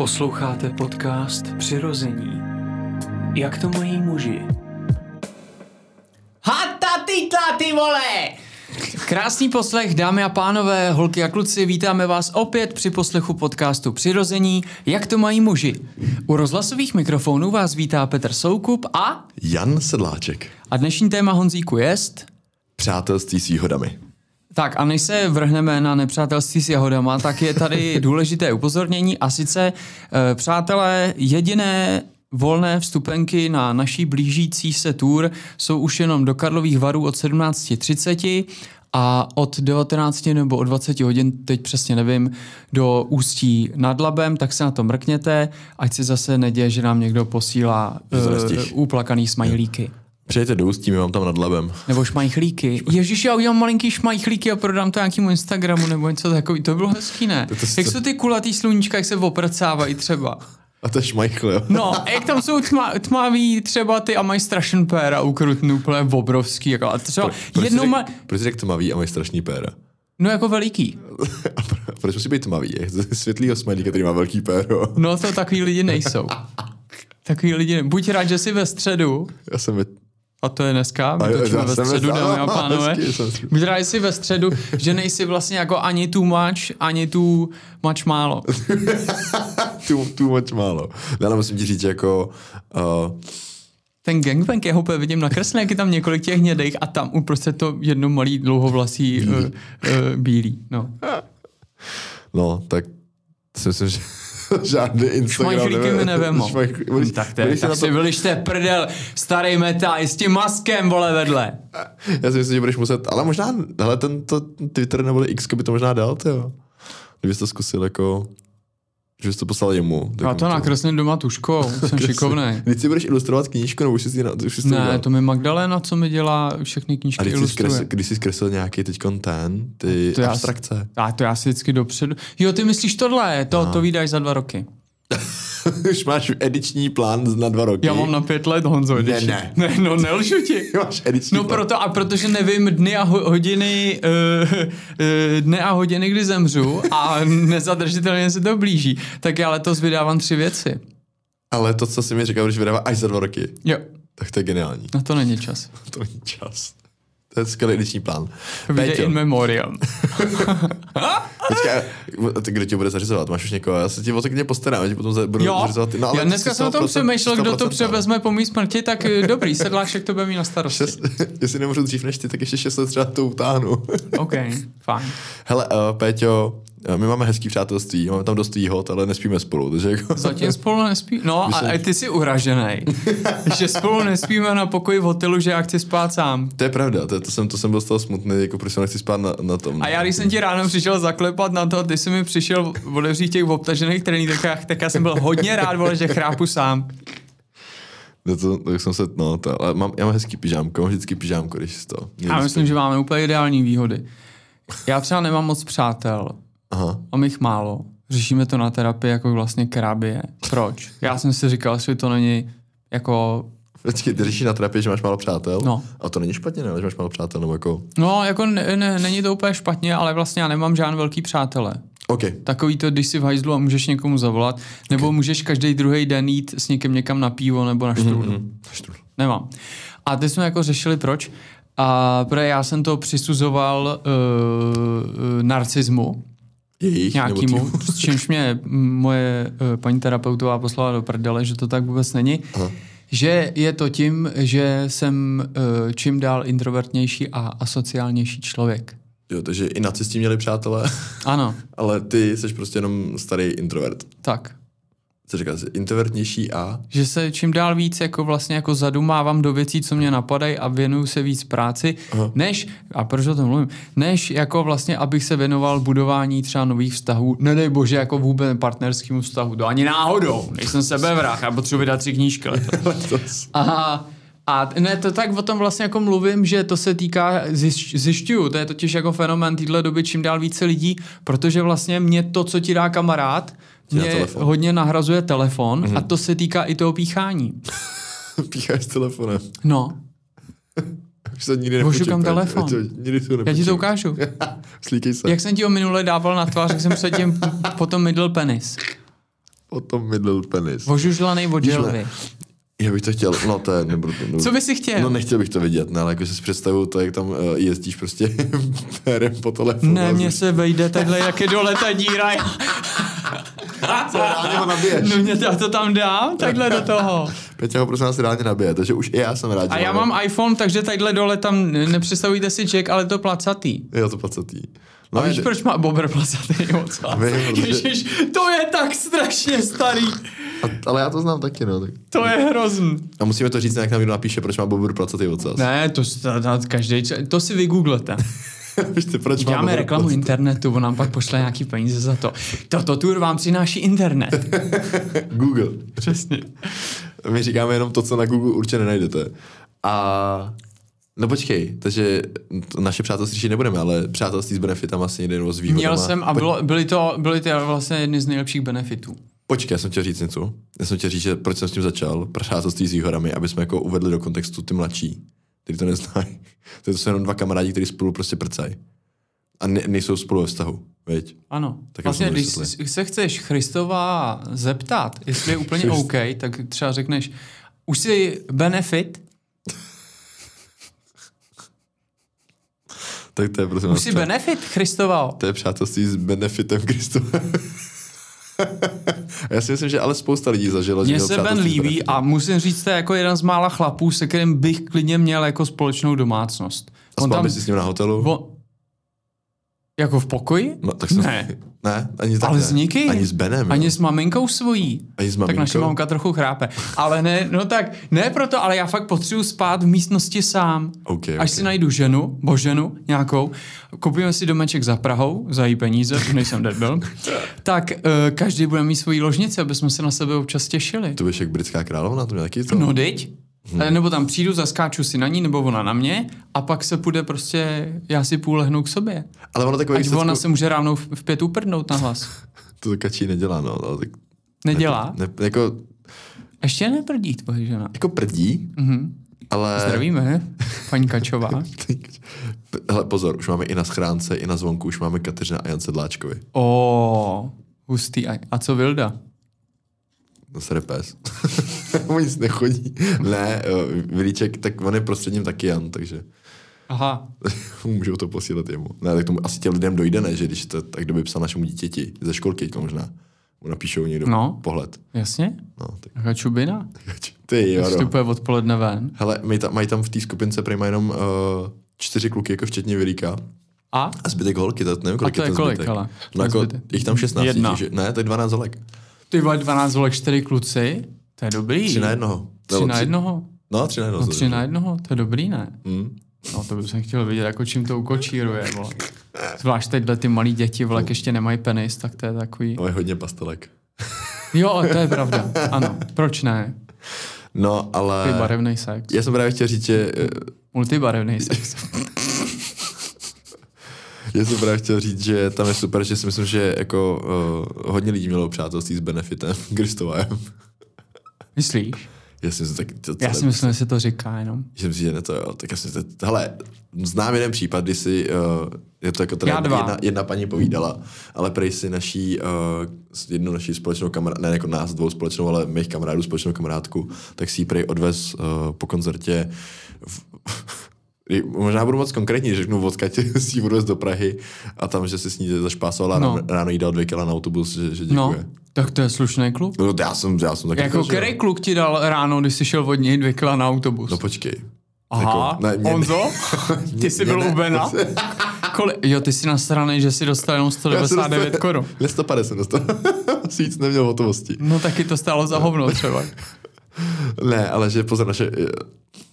Posloucháte podcast Přirození. Jak to mají muži? Hata titla, ty vole! Krásný poslech, dámy a pánové, holky a kluci, vítáme vás opět při poslechu podcastu Přirození, jak to mají muži. U rozhlasových mikrofonů vás vítá Petr Soukup a... Jan Sedláček. A dnešní téma Honzíku jest... Přátelství s výhodami. Tak a než se vrhneme na nepřátelství s jahodama, tak je tady důležité upozornění a sice, e, přátelé, jediné volné vstupenky na naší blížící se tour jsou už jenom do Karlových varů od 17.30 a od 19 nebo od 20 hodin, teď přesně nevím, do Ústí nad Labem, tak se na to mrkněte, ať si zase neděje, že nám někdo posílá uh, uplakaný smajlíky. Přijďte do Ústí, my mám tam nad labem. Nebo šmajchlíky. Ježíš, já udělám malinký šmajchlíky a prodám to nějakému Instagramu nebo něco takový. To bylo hezký, ne? To- to- jak jsou ty kulatý sluníčka, jak se oprcávají třeba. A to je šmajchl, jo. No, a jak tam jsou tma, tmavý třeba ty a mají strašen péra ukrutný, úplně obrovský. Jako, a třeba Proč jednou řek, proč jsi řekl tmavý a mají strašný péra? no jako veliký. A pro- proč musí být tmavý? Je to světlýho smajlíka, který má velký péro. No to takový lidi nejsou. Takový lidi, buď rád, že jsi ve středu, Já jsem ve... a to je dneska, my já ve středu, dámy a pánové. jsem si- ve středu, že nejsi vlastně jako ani tu mač, ani tu mač málo. tu, tu moc málo. Ne, ale musím ti říct, jako... Uh, Ten gangbang, já ho úplně vidím nakreslený, jak je tam několik těch hnědejch a tam uprostřed to jedno malý dlouhovlasý uh, uh, bílý. No. no, tak si myslím, že žádný Instagram... Šmajchlíky mi nevemo. Hm, budeš- Tak, to, budeš si tak si vylište prdel, starý meta, i s tím maskem, vole, vedle. Já si myslím, že budeš muset, ale možná, hele, ten to, Twitter nebo X by to možná dal, ty jo. Kdybys to zkusil jako, že bys to poslal jemu. tak Já to nakreslím doma tuškou, jsem šikovnej. Teď si budeš ilustrovat knížku, nebo už jsi, na- už jsi to Ne, udělal? to mi Magdalena, co mi dělá všechny A knížky, když jsi, ilustruje. zkresl, když jsi zkreslil nějaký teď ten, ty To já- abstrakce. A to já si vždycky dopředu. Jo, ty myslíš tohle, to, No. to vydáš za dva roky. už máš ediční plán na dva roky. Já mám na pět let, Honzo, Ne, ediční. ne. ne. no nelžu ti. máš ediční No plán. proto a protože nevím dny a ho- hodiny, uh, uh, dny a hodiny, kdy zemřu a nezadržitelně se to blíží, tak já letos vydávám tři věci. Ale to, co jsi mi říkal, když vydává až za dva roky, Jo, tak to je geniální. na to není čas. To není čas. To je skvělý ediční plán. Vyjde in memoriam. Počkej, kdo tě bude zařizovat? Máš už někoho? Já se ti o to klidně postarám, že potom budu Jo, zařizovat. No, já dneska jsem o tom 100%, přemýšlel, kdo to 100%, převezme po mý smrti, tak eh, dobrý, sedláček to bude mít na starosti. Šest, jestli nemůžu dřív než ty, tak ještě 6 let třeba to utáhnu. OK, fajn. Hele, uh, Péťo, my máme hezký přátelství, máme tam dost výhod, ale nespíme spolu, takže jako... Zatím spolu nespí. No a, Myslím- a ty jsi uražený, že spolu nespíme na pokoji v hotelu, že já chci spát sám. To je pravda, to, to, jsem, to jsem byl z toho smutný, jako proč nechci spát na, na tom. A já, když jsem ti ráno přišel zaklepat na to, ty jsi mi přišel otevřít těch obtažených trenýrkách, tak já jsem byl hodně rád, vole, že chrápu sám. No to, tak jsem se, no, to, ale mám, já mám hezký pyžámko, mám vždycky pyžámko, když to. Já myslím, že máme úplně ideální výhody. Já třeba nemám moc přátel, Aha, mám jich málo. Řešíme to na terapii jako vlastně krabě. Proč? Já jsem si říkal, že to není jako Počkej, ty řešíš na terapii, že máš málo přátel? No. A to není špatně, ne, že máš málo přátel, nebo jako... No, jako ne, ne, není to úplně špatně, ale vlastně já nemám žádný velký přátele. OK, Takový to, když jsi v hajzlu a můžeš někomu zavolat, nebo okay. můžeš každý druhý den jít s někým někam na pivo nebo na štrůdl. Mm-hmm. Štru. Nemám. A teď jsme jako řešili proč. A protože já jsem to přisuzoval uh, narcismu Jejich, nějakýmu, s čímž mě moje uh, paní terapeutová poslala do prdele, že to tak vůbec není. Aha. Že je to tím, že jsem uh, čím dál introvertnější a asociálnější člověk. Jo, takže i nacisti měli přátelé, Ano, ale ty jsi prostě jenom starý introvert. tak. Co říkáš, jsi introvertnější a... Že se čím dál víc jako vlastně jako zadumávám do věcí, co mě napadají a věnuju se víc práci, Aha. než, a proč o tom mluvím, než jako vlastně, abych se věnoval budování třeba nových vztahů, nedej bože, jako vůbec partnerskému vztahu, to ani náhodou, nejsem sebevrah, já potřebuji vydat tři knížky. A, a ne, to tak o tom vlastně jako mluvím, že to se týká, zjišť, zjišťuju, to je totiž jako fenomén téhle doby čím dál více lidí, protože vlastně mě to, co ti dá kamarád, mě telefon. hodně nahrazuje telefon mm-hmm. a to se týká i toho píchání. Pícháš telefonem. No, Už se nikdy Ošukám telefon. Peťo, Nikdy to já ti to ukážu. Slíkej se. Jak jsem ti ho minule dával na tvář, jak jsem předtím potom middle penis. Potom middle penis. Ožužlaný od želvy. Já bych to chtěl, no to je, nebudu, nebudu. Co by si chtěl? No nechtěl bych to vidět, ne, ale jako si představuju to, jak tam uh, jezdíš prostě po telefonu. Ne, mně se vejde takhle, jak je dole ta díra. Co, reálně ho nabiješ. No mě já to tam dám, takhle do toho. Peťa ho prosím vás reálně nabije, takže už i já jsem rád, A já mám iPhone, takže takhle dole tam nepředstavujte si jack, ale to placatý. Jo, to placatý. A víš, jde- proč má Bobr placatý ocas? Ježiš, to je tak strašně starý. A, ale já to znám taky, no. Tak. To je hrozný. A musíme to říct, jak nám někdo napíše, proč má Bobur placatý ocas. Ne, to, to, to, každý, to si vygooglete. Víš ty, proč Děláme reklamu placatý? internetu, on nám pak pošle nějaký peníze za to. Toto tour vám přináší internet. Google. Přesně. My říkáme jenom to, co na Google určitě nenajdete. A No počkej, takže naše přátelství řešit nebudeme, ale přátelství s benefitama asi někde nebo s výhodama. Měl jsem a bylo, byly, to, byly to vlastně jedny z nejlepších benefitů. Počkej, já jsem chtěl říct něco. Já jsem chtěl říct, že proč jsem s tím začal, přátelství s výhodami, aby jsme jako uvedli do kontextu ty mladší, kteří to neznají. To jsou jenom dva kamarádi, kteří spolu prostě prcají. A ne, nejsou spolu ve vztahu, veď? Ano. Tak vlastně, když vysvětlil. se chceš Christova zeptat, jestli je úplně OK, tak třeba řekneš, už si benefit, Tak to je prosím už si benefit Christova. To je přátelství s benefitem Kristova. Já si myslím, že ale spousta lidí zažilo, že Mně se Ben líbí a musím říct, to je jako jeden z mála chlapů, se kterým bych klidně měl jako společnou domácnost. A spal bys si s ním na hotelu? on, jako v pokoji? No, tak jsem, Ne. ne, ani tak Ale ne. s nikým. Ani s Benem. Ani jo. s maminkou svojí. Ani s Tak maminkou? naše mamka trochu chrápe. Ale ne, no tak, ne proto, ale já fakt potřebuji spát v místnosti sám. OK, Až OK. si najdu ženu, boženu nějakou, koupíme si domeček za Prahou, za její peníze, už nejsem debil, tak uh, každý bude mít svoji ložnici, aby jsme se na sebe občas těšili. To bys jak britská královna, to měla taky to? No deď. Hmm. Nebo tam přijdu, zaskáču si na ní, nebo ona na mě a pak se půjde prostě, já si půl lehnu k sobě. Ale ono takové, Ať když ona se... může ráno v, v pět uprdnout na hlas. To kačí nedělá, no. no tak, Nedělá? ne, jako, Ještě neprdí tvoje žena. jako prdí, Mhm. ale... Zdravíme, paní Kačová. Hele, pozor, už máme i na schránce, i na zvonku, už máme Kateřina a Jan Sedláčkovi. O, hustý. A co Vilda? No se pes. Mu nic nechodí. Ne, jo, Vilíček, tak on je prostředním taky Jan, takže Aha, můžou to posílat jemu. Ne, tak tomu asi těm lidem dojde, ne, že když to, tak kdo by psal našemu dítěti, ze školky to možná, mu napíšou někdo No. pohled. jasně. No, tak Jaká čubina? ty jo. Vstupuje odpoledne ven. Hele, mají tam, mají tam v té skupince prý jenom uh, čtyři kluky, jako včetně Vilíka. A? A zbytek holky, to nevím, kolik to je ten kolik, zbytek. ale? No jako, jich tam 16, Jedna. Takže, ne, to je 12 holek. Ty vole, 12 volek, 4 kluci? To je dobrý. Tři na jednoho. Tři na jednoho? No, tři na jednoho. No tři na jednoho, to je dobrý, ne? Hm. No to bych chtěl vidět, jako čím to ukočíruje, vole. Zvlášť teďhle ty malí děti, vole, jak ještě nemají penis, tak to je takový... No, je hodně pastelek. Jo, to je pravda, ano. Proč ne? No, ale... Ty barevný sex. Já jsem právě chtěl říct, že... Multibarevný sex. Já jsem právě chtěl říct, že tam je super, že si myslím, že jako uh, hodně lidí mělo přátelství s benefitem Kristovajem. Myslíš? Já si myslím, tak to, Já si myslím, že se to říká jenom. Že myslím, že ne to, jo. Tak já si myslím, hele, znám jeden případ, kdy si, uh, je to jako teda Já jedna, jedna paní povídala, ale prej si naší, uh, jednu naší společnou kamarádku, ne jako nás dvou společnou, ale mých kamarádů společnou kamarádku, tak si ji prej odvez uh, po koncertě v, Možná budu moc konkrétní, řeknu odkaď si ji odvez do Prahy a tam, že si s ní zašpásovala No. no. ráno, jí dal dvě kila na autobus, že, že No, děkuje. tak to je slušný kluk. No. já jsem, já jsem taky Jako který kluk ti dal ráno, když jsi šel od něj dvě kila na autobus? No počkej. Aha, jako- ne, mě- Honzo? Ty jsi byl u Bena? Koli... Jo, ty jsi nasranej, že jsi dostal jenom Já jsem 199 dostal- korun. Listopade jsem dostal. Asi víc neměl hotovosti. No taky to stálo za hovno třeba. Ne, ale že pozor, naše eh,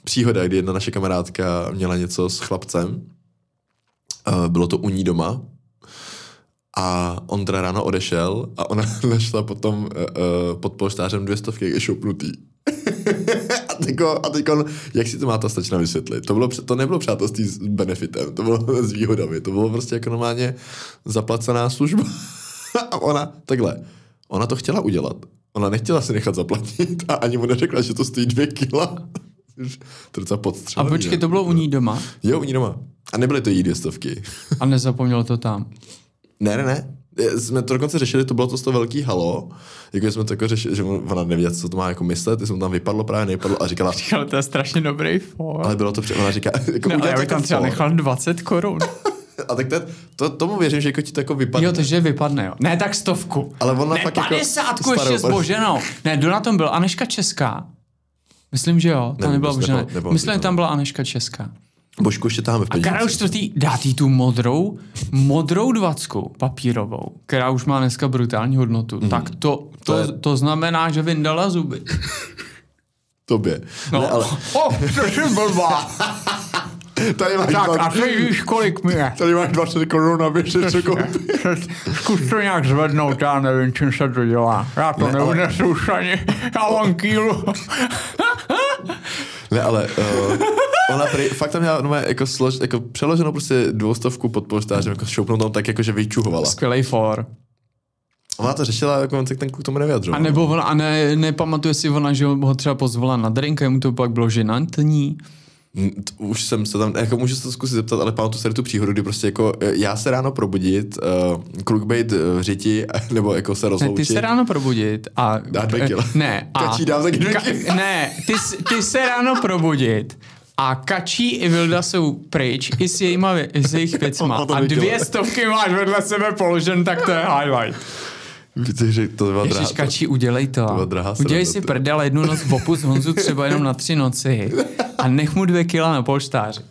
příhoda, kdy jedna naše kamarádka měla něco s chlapcem. Eh, Bylo to u ní doma. A on teda ráno odešel a ona našla potom uh, pod polštářem dvě stovky, šoupnutý. a, teďko, a teďko, jak si to má ta stačna vysvětlit? To, bylo, to nebylo přátelství s benefitem, to bylo s výhodami, to bylo prostě jako normálně zaplacená služba. a ona, takhle, ona to chtěla udělat. Ona nechtěla si nechat zaplatit a ani mu neřekla, že to stojí dvě kila. to je docela A podstřelený, počkej, ne? to bylo u ní doma Jo, u ní doma. A nebyly to jí dvě stovky. a nezapomněl to tam. ne, ne, ne. Jsme to dokonce řešili, to bylo to z toho velký halo, jako jsme to jako řešili, že ona nevěděla, co to má jako myslet, ty jsem tam vypadlo právě nejpadlo a říkala, Ale to je strašně dobrý for. ale bylo to, ona říká, jako No, a já bych tam třeba for. nechal 20 korun. A tak to, to, tomu věřím, že jako ti to jako vypadne. Jo, takže vypadne, jo. Ne, tak stovku. Ale ona ne, fakt jako 50 starou ještě s par- Boženou. Ne, kdo na tom byl? Aneška Česká. Myslím, že jo. Ta Nevím, nebyla to Božena. nepamatuji, nepamatuji Myslím, že to. tam byla Aneška Česká. Božku ještě taháme v A peníze. Karel čtvrtý dá jí tu modrou, modrou dvacku papírovou, která už má dneska brutální hodnotu, mm. tak to, to, To je- to znamená, že vyndala zuby. Tobě. No. Ne, ale O, to jsi blbá. tady máš, Tak a dva, ty víš, kolik mi je. tady máš 20 korun, aby si co koupit. Zkus to nějak zvednout, já nevím, čím se to dělá. Já to Ne, ale- neunesu už ani. Já mám kýlu. Ne, ale uh, ona prý, fakt tam měla nové, jako, slož, jako přeloženou prostě dvoustovku pod polštářem, jako šoupnou tam tak, jako že vyčuhovala. Skvělej for. Ona to řešila, jako on se ten kluk tomu A nevyjadřoval. nebo ona, a ne, nepamatuje si ona, že ho třeba pozvala na drink, a mu to pak bylo ženantní. Už jsem se tam, jako můžu se to zkusit zeptat, ale pamatuju si tu příhodu, kdy prostě jako eh, já se ráno probudit, uh, kluk bejt v řiti, nebo jako se Ne, rozloučit. ty se ráno probudit a... Dá dvě kila. Ne. A, Kačí dám dvě kila. Ne, ty, ty se ráno probudit a Kačí i Vilda jsou pryč i s, jejima, i s jejich věcma. A dvě stovky máš vedle sebe položen, tak to je highlight. Víte, že to byla drahá. Ježíš, Kačí, udělej to. byla drahá Udělej si to. prdel jednu noc v opus Honzu třeba jenom na tři noci a nech mu dvě kila na polštáři.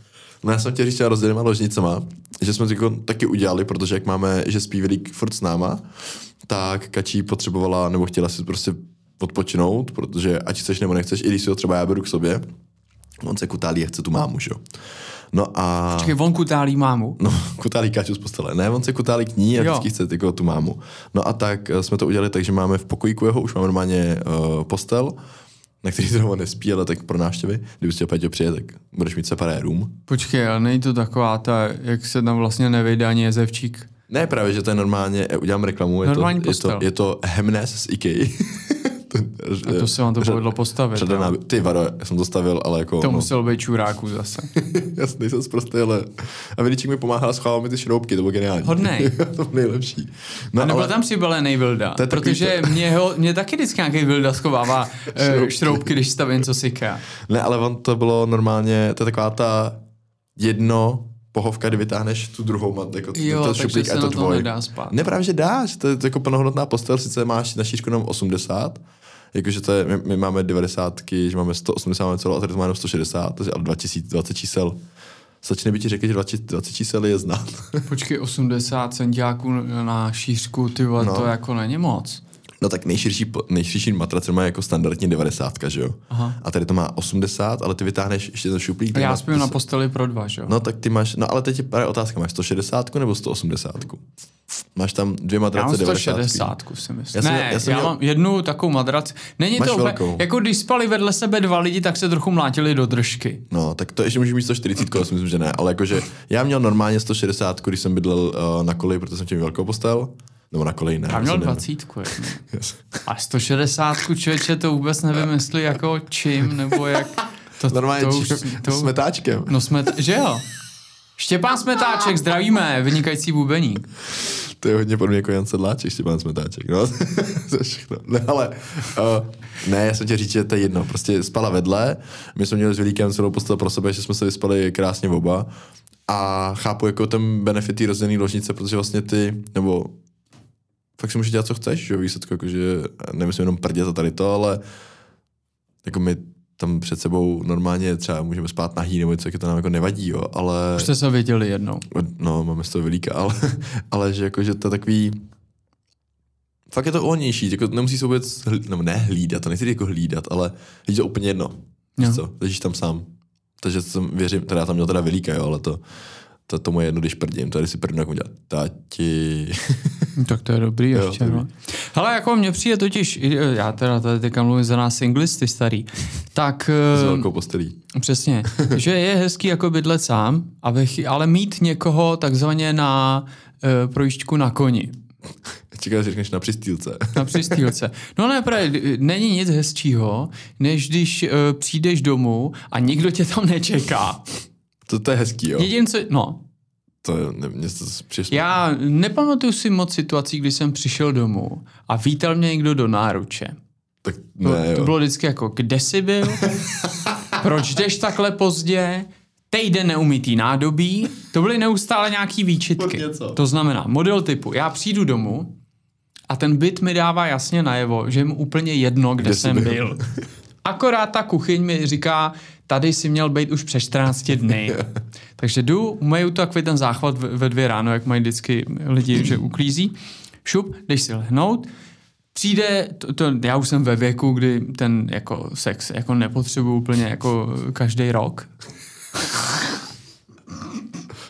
No já jsem chtěl říct třeba rozdělenýma ložnicama, že jsme to jako taky udělali, protože jak máme, že spí Velík furt s náma, tak Kačí potřebovala, nebo chtěla si prostě odpočinout, protože ať chceš nebo nechceš, i když si ho třeba já beru k sobě, on se kutálí a chce tu mámu, že jo. No a... Počkej, von kutálí mámu. No, kutálí Káču z postele. Ne, on se kutálí k ní a Jo. vždycky chce jako tu mámu. No a tak eh, jsme to udělali tak, že máme v pokojíku jeho, už máme normálně uh, postel, na který zrovna nespí, ale tak pro návštěvy. Kdyby si Peťo přijde, tak budeš mít separé room. Počkej, ale není to taková ta, jak se tam vlastně nevejde ani jezevčík. Ne, právě, že to je normálně, eh, udělám reklamu, je, Normální to, je, postel. to, je to Hemnes z IKEA. A to se vám to povedlo postavit. Řada jo. náby- Ty varo, já jsem to stavil, ale jako... To no, muselo být čuráků zase. já nejsem zprostý, ale... A Viličík mi pomáhal schválit mi ty šroubky, to bylo geniální. Hodnej. to bylo nejlepší. No, A nebyl ale- tam přibalený Vilda, To protože mě, ho, mě taky vždycky nějaký Vilda schovává eh, Šroubky. šroubky, když stavím co syká. Ne, ale on to bylo normálně, to je taková ta jedno pohovka, kdy vytáhneš tu druhou mat, jako Jo, ten takže šuplík a je to to dvoj. nedá spát. Ne, právě, že dáš, to je, to jako plnohodnotná postel, sice máš na šířku jenom 80, jakože to je, my, my máme 90, že máme 180 máme celou, a tady to máme jenom 160, takže ale 2000, 20 čísel. Začne by ti řekl, že 20, 20 čísel je znát. Počkej, 80 centiáků na šířku, ty vole, No. to jako není moc. No tak nejširší, nejširší matrace má jako standardně 90, že jo? Aha. A tady to má 80, ale ty vytáhneš ještě ten šuplík. A tak já spím na posteli pro dva, že jo? No tak ty máš, no ale teď je právě otázka, máš 160 nebo 180? Máš tam dvě Já matrace mám 90. 160, si myslím. Já jsem- ne, já, já jsem měl- mám jednu takovou madrac. Není Máš to velkou. jako když spali vedle sebe dva lidi, tak se trochu mlátili do držky. No, tak to ještě můžeš mít 140, já si myslím, že ne, ale jakože já měl normálně 160, když jsem bydlel uh, na koleji, protože jsem mít velkou postel. Nebo na koleji, ne. Já měl. 20. jednu. A 160 člověče to vůbec nevím, jestli jako čím, nebo jak... To, Normálně to, už, to... smetáčkem. No jsme, že jo. Štěpán Smetáček, zdravíme, vynikající bubeník. To je hodně podobně jako Jan Sedláček, Štěpán Smetáček, no. to všechno. Ne, ale, uh, ne, já jsem tě říct, že to je jedno, prostě spala vedle, my jsme měli s Vilíkem celou postel pro sebe, že jsme se vyspali krásně oba a chápu jako ten benefit té rozdělené ložnice, protože vlastně ty, nebo fakt si můžeš dělat, co chceš, že výsledku, jakože nemyslím jenom prdět a tady to, ale jako my tam před sebou normálně třeba můžeme spát nahý nebo něco, jak to nám jako nevadí, jo, ale... Už jste se viděli jednou. No, máme z toho velíka, ale, ale že jako, že to je takový, fakt je to uvolnější, jako nemusí se vůbec, hl, nebo ne hlídat, to nechci jako hlídat, ale je to úplně jedno. Co, ležíš tam sám. Takže jsem, věřím, teda já tam měl teda velíka, jo, ale to, to tomu je jedno, když prdím, když si prdím, jak dělat, tati. Tak to je dobrý Jo, ještě, no. Hele, jako mně přijde totiž, já teda tady teďka mluvím za nás singlisty starý, tak S eh, velkou postelí. přesně, že je hezký jako bydlet sám, ale mít někoho takzvaně na uh, projížďku na koni. Čekám, že řekneš na přistýlce. Na přistýlce. No ne, právě, není nic hezčího, než když uh, přijdeš domů a nikdo tě tam nečeká. To, to je hezký, jo. Jedin, co, no, To je, ne, mě to přijde Já nepamatuju si moc situací, kdy jsem přišel domů a vítal mě někdo do náruče. Tak To, ne, to jo. bylo vždycky jako, kde jsi byl? Proč jdeš takhle pozdě? Týden neumytý nádobí. To byly neustále nějaký výčitky. To znamená, model typu, já přijdu domů a ten byt mi dává jasně najevo, že je mu úplně jedno, kde, Kde jsem byl. byl. Akorát ta kuchyň mi říká, tady si měl být už přes 14 dny. Takže jdu, umeju to takový ten záchvat ve ve dvě ráno, jak mají vždycky lidi, že uklízí. Šup, jdeš si lehnout, přijde, to, to, já už jsem ve věku, kdy ten jako sex jako nepotřebuji úplně jako každý rok.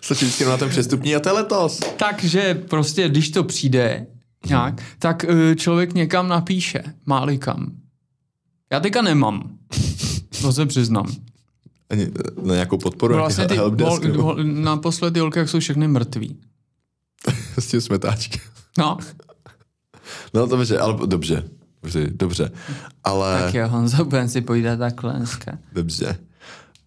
Stačí vždycky na ten přestupní a to je letos. Takže prostě, když to přijde nějak, tak eh, člověk někam napíše, máli kam. Já teďka nemám. To se přiznám. Ani na nějakou podporu, Vlastně nějaký ty helpdesk, hol, hol, naposled ty holky, jak jsou všechny mrtví. s tím smetáčkem. No, No dobře, ale dobře. Dobře, dobře. Ale... tak jo, Honzo, budeme si povídat takhle dneska. Dobře.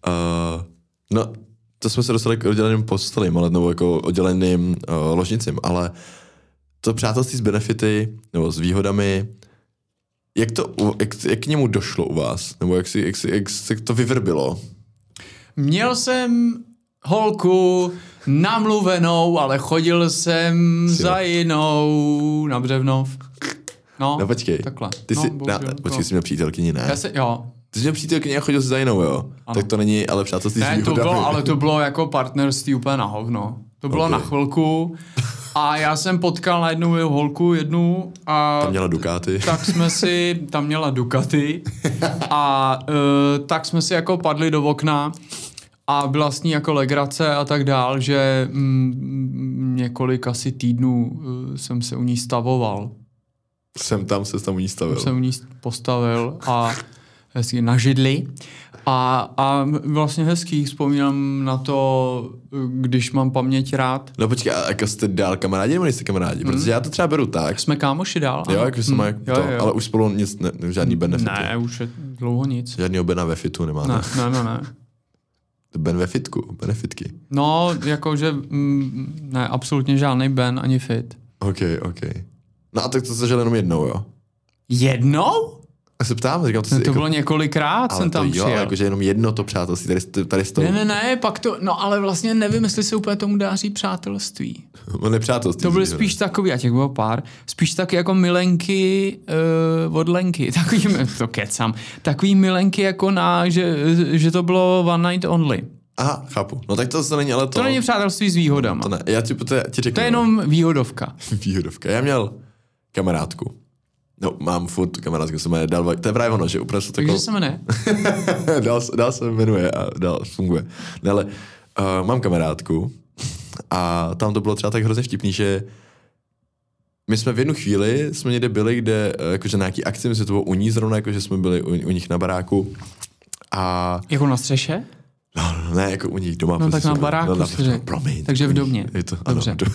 Uh, no, to jsme se dostali k odděleným postelím, ale, nebo jako odděleným uh, ložnicím, ale to přátelství s benefity, nebo s výhodami, jak, to, jak, jak k němu došlo u vás? Nebo jak, si, jak, si, jak se to vyvrbilo? Měl jsem holku namluvenou, ale chodil jsem Si za jinou na Břevnov. No, No počkej, takhle. ty no, jsi, na, bohužel, počkej, no. jsi měl přítelkyni, ne? Já se, jo. Ty jsi měl přítelkyni a chodil jsi za jinou, jo? Ano. Tak to není ale přátelství Ne, to bylo, ale to bylo jako partnerství úplně na hovno. To bylo Ok. na chvilku a já jsem potkal najednou jeho holku jednu a Tam měla Dukáty. tak jsme si, tam měla Ducati a uh, tak jsme si jako padli do okna a byla s ní jako legrace a tak dál, že mm, několik asi týdnů uh, jsem se u ní stavoval. Jsem tam se tam u ní stavil. Jsem u ní postavil a hezky na židli. A, a vlastně hezký, vzpomínám na to, když mám paměť rád. No počkej, a jako jste dál kamarádi nebo nejste kamarádi? Protože já to třeba beru tak, Jsme kámoši dál. Jo, jako jsem Hm, jak jo, to, jo. ale už spolu nic, ne, žádný benefity. Ne, už je dlouho nic. Žádný obena ve fitu nemáte. Ne, ne, ne, ne. Benefitku, benefitky. No, jakože, mm, ne, absolutně žádný Ben ani fit. OK, OK. No a tak to zažil jenom jednou, jo? Jednou? Se ptám, říkám, to, No, to jako, bylo několikrát, ale jsem to tam jo, přijel. ale jakože jenom jedno to přátelství, tady, tady s tou, Ne, ne, ne, pak to, no ale vlastně nevím, jestli se úplně tomu dá říct přátelství. nepřátelství. To byly spíš takový, a těch bylo pár, spíš taky jako milenky uh, od Lenky, takový, to kecam, takový milenky jako na, že, že to bylo one night only. Aha, chápu. No tak to, to není ale to. To není přátelství s výhodama. to ne. Já ti, to, ti řeknu. To je jenom výhodovka. Výhodovka. Já měl kamarádku. No, mám furt kamarádku, se jmenuje Dalva. To je právě ono, že se to Takže se jmenuje. dál, dál se jmenuje a dál funguje. Ne, ale uh, mám kamarádku a tam to bylo třeba tak hrozně vtipný, že my jsme v jednu chvíli, jsme někde byli, kde eh, jakože na nějaký akci, myslím, to bylo u ní zrovna, jakože jsme byli u, u nich na baráku a Jako na střeše? No, ne, jako u nich doma. No, prostě tak na jsme- baráku no, na, jsi řekl. promiň. Takže v domě. Je to, Dobře. Ano,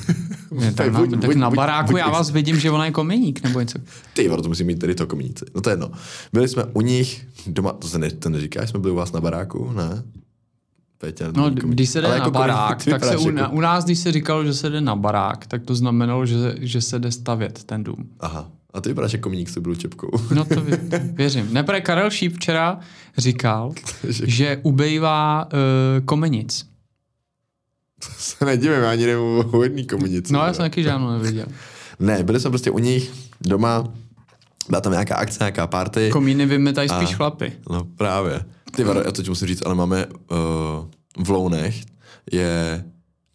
Ne, tak, na, Buď- tak buď- na baráku buď- já vás vidím, že ona je koměník nebo něco. Ty, to musí mít tady to komíníci. No to je jedno. Byli jsme u nich doma, to se ne, to neříkáš, jsme byli u vás na baráku, ne? Péťa, No, když se jde na jako barák, tak se u, jako- u nás, když se říkalo, že se jde na barák, tak to znamenalo, že, že se jde stavět ten dům. Aha. A ty vypadáš jako komíník s byl čepkou. No to vě, věřím. Nepre Karel Šíp včera říkal, že ubejvá uh, komenic. se nedivím, já ani nevím o jedný komínici. No já jsem taky žádnou neviděl. Ne, byli jsme prostě u nich doma, byla tam nějaká akce, nějaká party. Komíny vymetají spíš chlapy. No právě. Ty vado, já to ti musím říct, ale máme uh, v Lounech je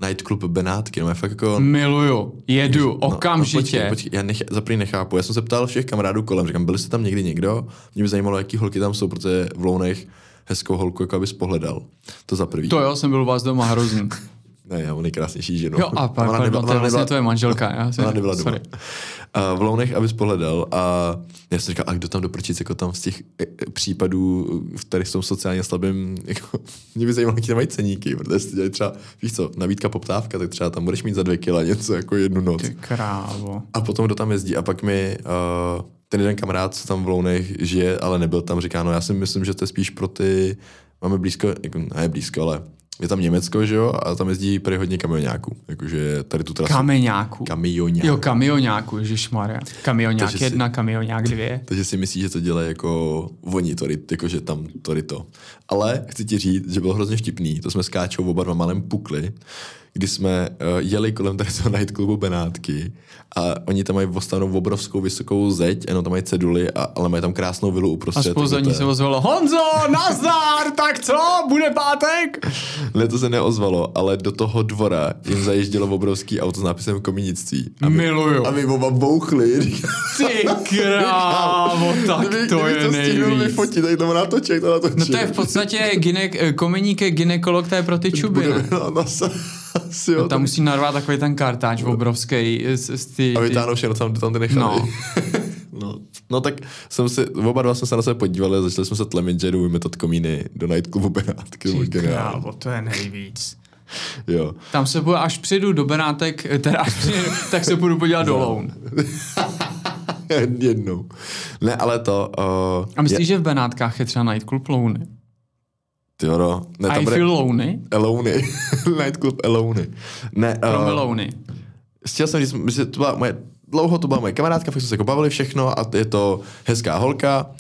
nightclub Benátky, no je fakt jako... Miluju, jedu, No, okamžitě. No, počkej, počkej, já nech, za první nechápu. Já jsem se ptal všech kamarádů kolem, říkám, byli jste tam někdy někdo? Mě by zajímalo, jaký holky tam jsou, protože v Lounech hezkou holku jako abys pohledal. To za prvý. To jo, jsem byl u vás doma hrozný. Ne, já mám nejkrásnější ženu. Jo, a pa, Ona pardon, nebyla- to je vlastně nebyla- tvoje manželka. Já jsem, Ona nebyla doma. sorry. A v Lounech, abys pohledal a já jsem říkal, a kdo tam do prčic, jako tam z těch e, e, případů, v kterých jsou sociálně slabým, jako, mě by zajímalo, jaký tam mají ceníky, protože si dělají třeba, víš co, nabídka, poptávka, tak třeba tam budeš mít za dvě kila něco, jako jednu noc. Ty krávo. A potom, kdo tam jezdí a pak mi uh, ten jeden kamarád, co tam v Lounech žije, ale nebyl tam, říká, no já si myslím, že to je spíš pro ty, máme blízko, jako, ne blízko, ale je tam Německo, že jo, a tam jezdí prý hodně kamionáků, jakože tady tu trasu. Kamionáku. Kamioňák. Jo, kamionáku, ježišmarja. Kamionák Takže si- jedna, kamionák dvě. Takže si myslíš, že to dělají jako oni, to, jakože tam to, to. Ale chci ti říct, že bylo hrozně vtipný, to jsme s Káčou oba dva malem pukli, kdy jsme uh, jeli kolem tady toho nightclubu Benátky a oni tam mají postavenou obrovskou vysokou zeď, jenom tam mají ceduly, a, ale mají tam krásnou vilu A uprostřed. spolu za jako ní se ozvalo Honzo, nazdar, tak co, bude pátek? Ne, to se neozvalo, ale do toho dvora jim zajíždělo obrovský auto s nápisem kominictví. A my, Miluju. a my oba bouchli. Ty krávo, tak Kdyby- to kdybych je to nejvíc. vyfotit, tak to natoček, to natoček. No to je v podstatě ginek, komeník je ginekolog, to je pro ty čuby, ne? No, no, asi jo, Tam musí narvat takový ten kartáč obrovský. Z, z ty, A ty, vytáhnou všechno, tam, tam ty nechali. No. No. no. tak jsem si, oba dva jsme se na sebe podívali a začali jsme se tlemit, že jdu vymetat komíny do nightclubu Benátky. to krávo, to je nejvíc. Jo. Tam se bude, až přijdu do Benátek, teda až přijdu, tak se budu podívat do Loun. Jednou. Ne, ale to... Uh, A myslíš, že v Benátkách je třeba nightclub Louny? Ty jo, ne, tam I bude feel Louny? Elony. Nightclub Elony. Ne, Pro uh, Louny. chtěl jsem říct, že to byla moje, dlouho to byla moje kamarádka, fakt jsme se jako bavili všechno a je to hezká holka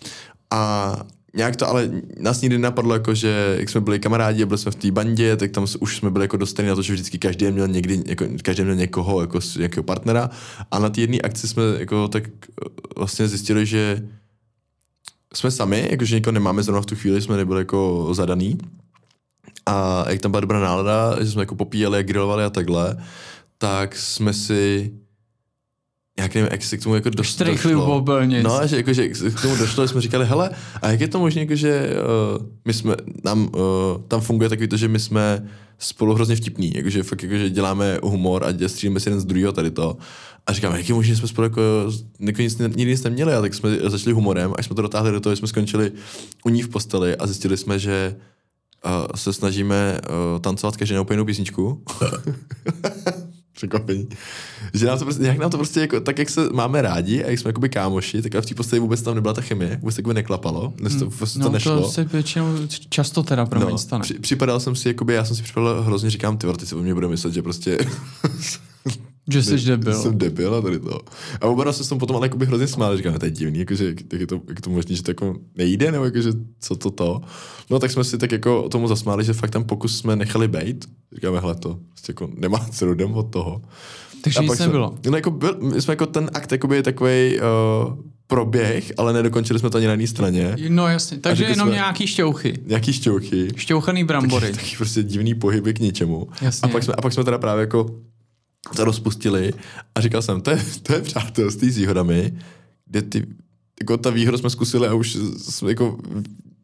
a nějak to ale nás nikdy napadlo, jako že jak jsme byli kamarádi a byli jsme v té bandě, tak tam už jsme byli jako dostali na to, že vždycky každý měl někdy, jako, každý měl někoho, jako nějakého partnera a na té jedné akci jsme jako tak eh, vlastně zjistili, že jsme sami, jakože nikoho nemáme zrovna v tu chvíli, jsme nebyli jako zadaný. A jak tam byla dobrá nálada, že jsme jako popíjeli a grilovali a takhle, tak jsme si jak nevím, jak se k tomu jako dost, Štrejchli u popelnic. No, a že, jako, že k tomu došlo, jsme říkali, hele, a jak je to možné, jako, že uh, my jsme, nám, uh, tam funguje takový to, že my jsme spolu hrozně vtipný, jakože fakt jako, že děláme humor a střílíme si jeden z druhého tady to. A říkáme, jak je možné, že jsme spolu jako, jako nic, nikdy nic neměli, a tak jsme začali humorem, až jsme to dotáhli do toho, že jsme skončili u ní v posteli a zjistili jsme, že uh, se snažíme uh, tancovat každý na úplně písničku. Překvapení. Že nám to prostě, jak nám to prostě jako, tak jak se máme rádi a jak jsme jakoby kámoši, tak v té posteli vůbec tam nebyla ta chemie, vůbec takový neklapalo, dnes to, prostě no to nešlo. to se většinou často teda pro mě stane. při, připadal jsem si, jakoby, já jsem si připadal hrozně, říkám, ty vole, ty si o mě bude myslet, že prostě Že jsi debil. jsem debil a tady to. A oba se s tom potom ale jakoby hrozně smáli, říkám, to je divný, jakože, jak, je to, jak to možné, že to jako nejde, nebo jakože, co to to. No tak jsme si tak jako tomu zasmáli, že fakt ten pokus jsme nechali bejt. Říkáme, hele, to prostě jako nemá cenu, jdem od toho. Takže nic pak jsme- nebylo. No jako byl, my jsme jako ten akt jakoby je takový uh, proběh, ale nedokončili jsme to ani na jedné straně. No jasně, takže jenom jsme- nějaký šťouchy. Nějaký šťouchy. Šťouchaný brambory. Taky prostě divný pohyby k ničemu. Jasně. A pak, jsme, a pak jsme teda právě jako to rozpustili a říkal jsem, to je, to je přátelství s výhodami, kde ty, jako ta výhoda jsme zkusili a už jsme jako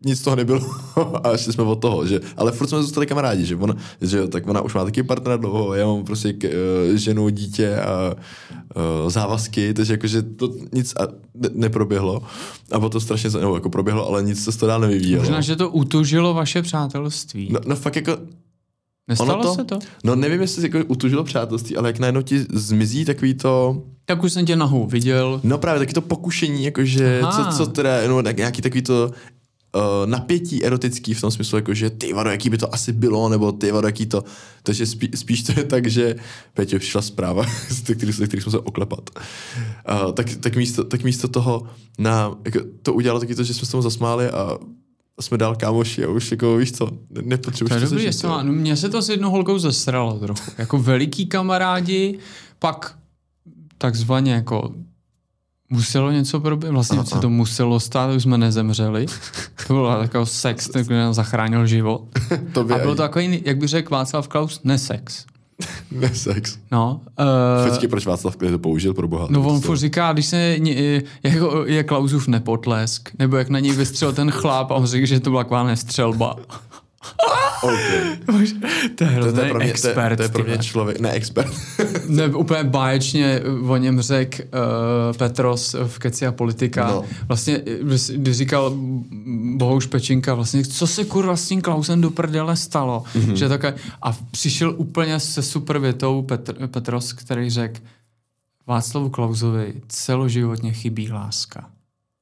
nic z toho nebylo a šli jsme od toho, že, ale furt jsme zůstali kamarádi, že ona, že tak ona už má taky partnera dlouho, já mám prostě k, uh, ženu, dítě a uh, závazky, takže jakože to nic a ne, neproběhlo a bylo to strašně, nebo jako proběhlo, ale nic se z toho dál nevyvíjelo. Možná, že to utužilo vaše přátelství. No, no fakt jako, Nestalo ono to, se to? No nevím, jestli se jako utužilo přátelství, ale jak najednou ti zmizí takový to, Tak už jsem tě nahou viděl. no právě taky to pokušení, jakože Aha. co, co teda, no nějaký takový to uh, napětí erotický v tom smyslu, jako že ty vado, jaký by to asi bylo, nebo ty vado, jaký to, takže spí, spíš to je tak, že Peťo přišla zpráva, z který, z kterých jsme se oklepat. Uh, tak, tak, místo, tak místo toho na, jako, to udělalo taky to, že jsme se tomu zasmáli a jsme dál kámoši a už jako víš co, ne, nepotřebuješ To je to dobrý, má, no mně se to s jednou holkou zesralo trochu. Jako veliký kamarádi, pak takzvaně jako muselo něco probět, vlastně se to muselo stát, už jsme nezemřeli. To bylo takový sex, který nám zachránil život. To A byl ani- to takový, jak by řekl Václav Klaus, nesex. Ne sex. No, uh, Počkej, proč Václav Klej to použil pro boha? No on Prostě. furt říká, když se ně- jako je Klausův nepotlesk, nebo jak na něj vystřel ten chláp a on řekl, že to byla taková nestřelba. Okay. to je To, hrozný to, je pro mě, expert. to, je, to je pro mě člověk, ne expert. Ne, úplně báječně o něm řekl uh, Petros v Keci a politika. No. Vlastně, když- říkal Bohuš Pečinka, vlastně, co se kurva s tím Klausem do prdele stalo. Mhm. Mm-hmm. Že takhle, a přišel úplně se super větou Petr, Petros, který řekl Václavu Klausovi celoživotně chybí láska.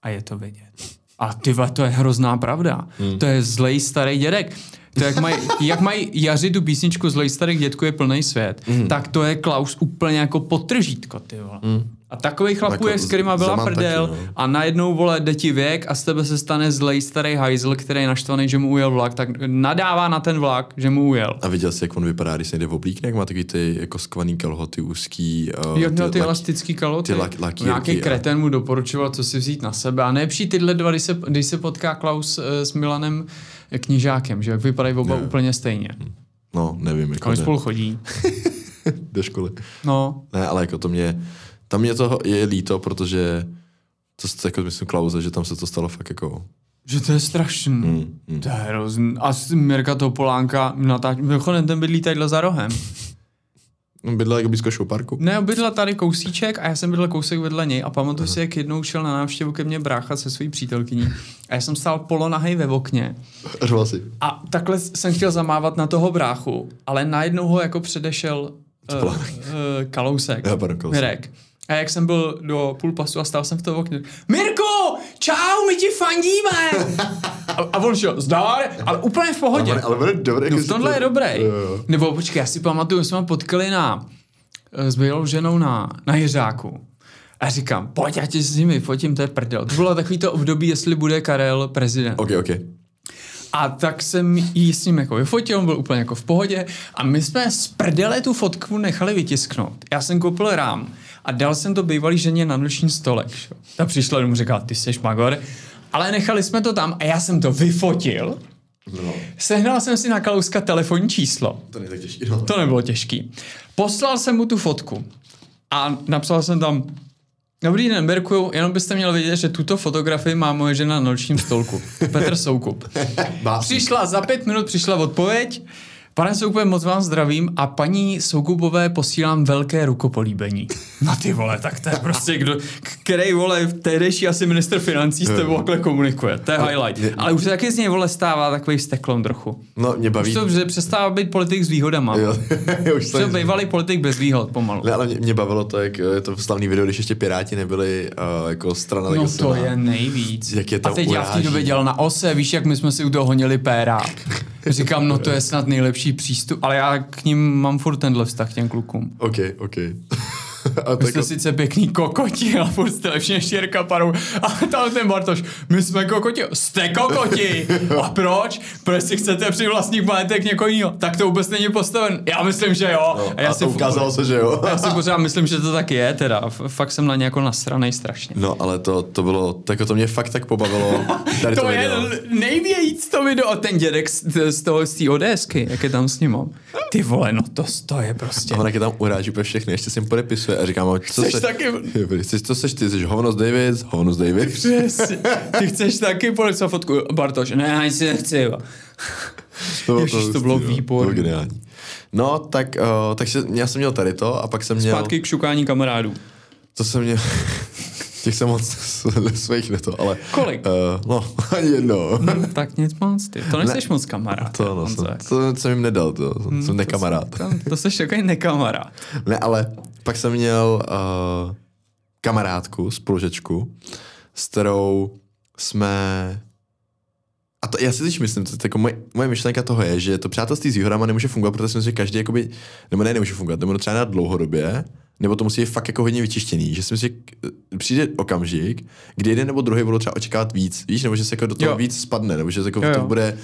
A je to vidět. A ty to je hrozná pravda. Hmm. To je zlej starý dědek. To jak mají jak maj jaři tu písničku Zlej starý dědku je plný svět, hmm. tak to je Klaus úplně jako potržítko, ty vole. Hmm. A takových chlapů, Jako jak s kterýma byla prdel taky, no. a najednou, vole, jde ti věk a z tebe se stane zlej starý hajzl, který je naštvaný, že mu ujel vlak, tak nadává na ten vlak, že mu ujel. A viděl jsi, jak on vypadá, když se jde v oblíkne, jak má takový ty jako skvaný kalhoty úzký. Uh, Jo, ty lak- elastický kaloty. ty lak- lakírky Nějaký a- kreten mu doporučoval, co si vzít na sebe. A nejlepší tyhle dva, když se, když se potká Klaus eh, s Milanem Knižákem, že jak vypadají oba úplně stejně. No, nevím, jako Oni ne, spolu chodí. do školy. No, Ne, ale jako to mě, tam mě toho je líto, protože to se jako myslím Klauze, že tam se to stalo fakt jako, že to je strašný. mm, mm. To je hrozný. A Mirka Topolánka natáč... Mimochodem, ten bydlí tadyhle za rohem. Bydlela jako blízko parku. Ne, bydla tady kousíček a já jsem bydlel kousek vedle něj a pamatuju si, jak jednou šel na návštěvu ke mně brácha se svojí přítelkyní a já jsem stál polonahej ve okně Řval si. a takhle jsem chtěl zamávat na toho bráchu, ale najednou ho jako předešel uh, uh, Kalousek, Jo, pardon, Kalousek. Mirek. A jak jsem byl do půl pasu a stál jsem v tom okně, Mirko, čau, my ti fandíme! a, a on šel, zdar, ale úplně v pohodě. Ale, ale bude dobré. No tomhle to- je jo. Nebo počkej, já si pamatuju, jsme potkali na, eh, s bývalou ženou na, na Jiřáku. A říkám, pojď, já tě s nimi fotím, to je prdel. To bylo takový to období, jestli bude Karel prezident. Ok, ok. A tak jsem jí s ním jako vyfotil, on byl úplně jako v pohodě a my jsme z prdele tu fotku nechali vytisknout. Já jsem koupil rám a dal jsem to bývalý ženě na noční stolek. Ta přišla domů říkala, ty jsi magor. Ale nechali jsme to tam a já jsem to vyfotil. No, Sehnal jsem si na Kalouska telefonní číslo. to není tak těžký. No. To nebylo těžký. Poslal jsem mu tu fotku a napsal jsem tam Dobrý den, Berku, jenom byste měl vědět, že tuto fotografii má moje žena na nočním stolku. Petr Soukup. Přišla, za pět minut přišla odpověď. Pane Soukupé, moc vám zdravím a paní Soukupové posílám velké rukopolíbení. No ty vole, tak to je prostě kdo, který vole, tehdejší asi minister financí s tebou takhle komunikuje. To je highlight. mě- Ale už se taky z něj vole stává takový steklon trochu. No, mě baví. Už to že přestává být politik s výhodama. Jo, už to bývalý politik bez výhod pomalu. Ne, ale mě, mě bavilo to, jak je to slavný video, když ještě Piráti nebyli uh, jako strana. No jako to je nejvíc. Jak je tam a teď já v té uráží. době dělal na ose, víš, jak my jsme si u toho honili péra. Říkám, no to je snad nejlepší přístup, ale já k ním mám furt tenhle vztah k těm klukům. OK, OK. A Vy tak, jste sice pěkný kokoti, ale furt jste lepší než Jirka Paru. A tam ten Bartoš, my jsme kokoti. Jste kokoti! A proč? Proč si chcete při vlastních majetek někoho jiného? Tak to vůbec není postaven. Já myslím, že jo. no, a já a si to ukázalo se, že jo. Já si pořád myslím, že to tak je, teda. Fakt jsem na ně jako nasranej strašně. No, ale to, to bylo, tak to mě fakt tak pobavilo. Tady to, To je nejvějíc to video a ten dědek z, z toho, z té ODSky, jak je tam s ním. Ty vole, no to, to je prostě. A on jak je tam uráží úplně všechny, ještě si jim podepisuje a říkám, co Chceš se... taky- Chceš, co seš ty? Jsi hovno z David? Hovno z David? Přesně. Ty chceš taky podepsat fotku, Bartoš? Ne, ani si nechci. jo. To, Ježiš, to bylo hustý, no. výborný. To bylo geniální. No, tak, uh, takže já jsem měl tady to a pak jsem měl... Zpátky k šukání kamarádů. To jsem měl... Těch jsem moc svých neto, ale... Kolik? Uh, no, ani jedno. Tak nic moc, ty. To nejseš moc kamarád. To, no, jsem, to jsem jim nedal, to, Hmm, jsem nekamarád. To, to jsi takový nekamarád. Ne, ale pak jsem měl uh, kamarádku, spolužečku, s kterou jsme... A to, já si teď myslím, to, jako moje, moje myšlenka toho je, že to přátelství s výhodama nemůže fungovat, protože si myslím, že každý, jakoby, nebo ne, nemůže fungovat, nebo to třeba na dlouhodobě, nebo to musí být fakt jako hodně vyčištěný, že si myslím, že přijde okamžik, kdy jeden nebo druhý budou třeba očekávat víc, víš, nebo že se jako do toho Jo. víc spadne, nebo že se jako Jo, to jo. bude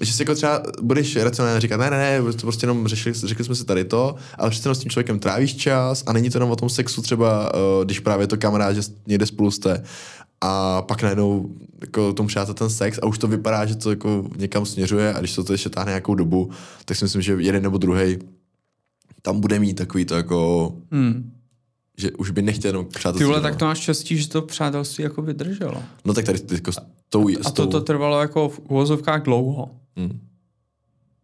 že si jako třeba budeš racionálně říkat, ne, ne, ne, to prostě jenom řešili, řekli jsme si tady to, ale přece jenom s tím člověkem trávíš čas a není to jenom o tom sexu třeba, uh, když právě to kamarád, že někde spolu jste a pak najednou jako tomu přijate ten sex a už to vypadá, že to jako někam směřuje a když to, to ještě táhne nějakou dobu, tak si myslím, že jeden nebo druhý tam bude mít takový to jako, Hmm. že už by nechtěl jenom přátelství. Ty vole, no. tak to máš štěstí, že to přátelství jako vydrželo. No tak tady jako s tou, A s to, to trvalo jako v uvozovkách dlouho. Hmm.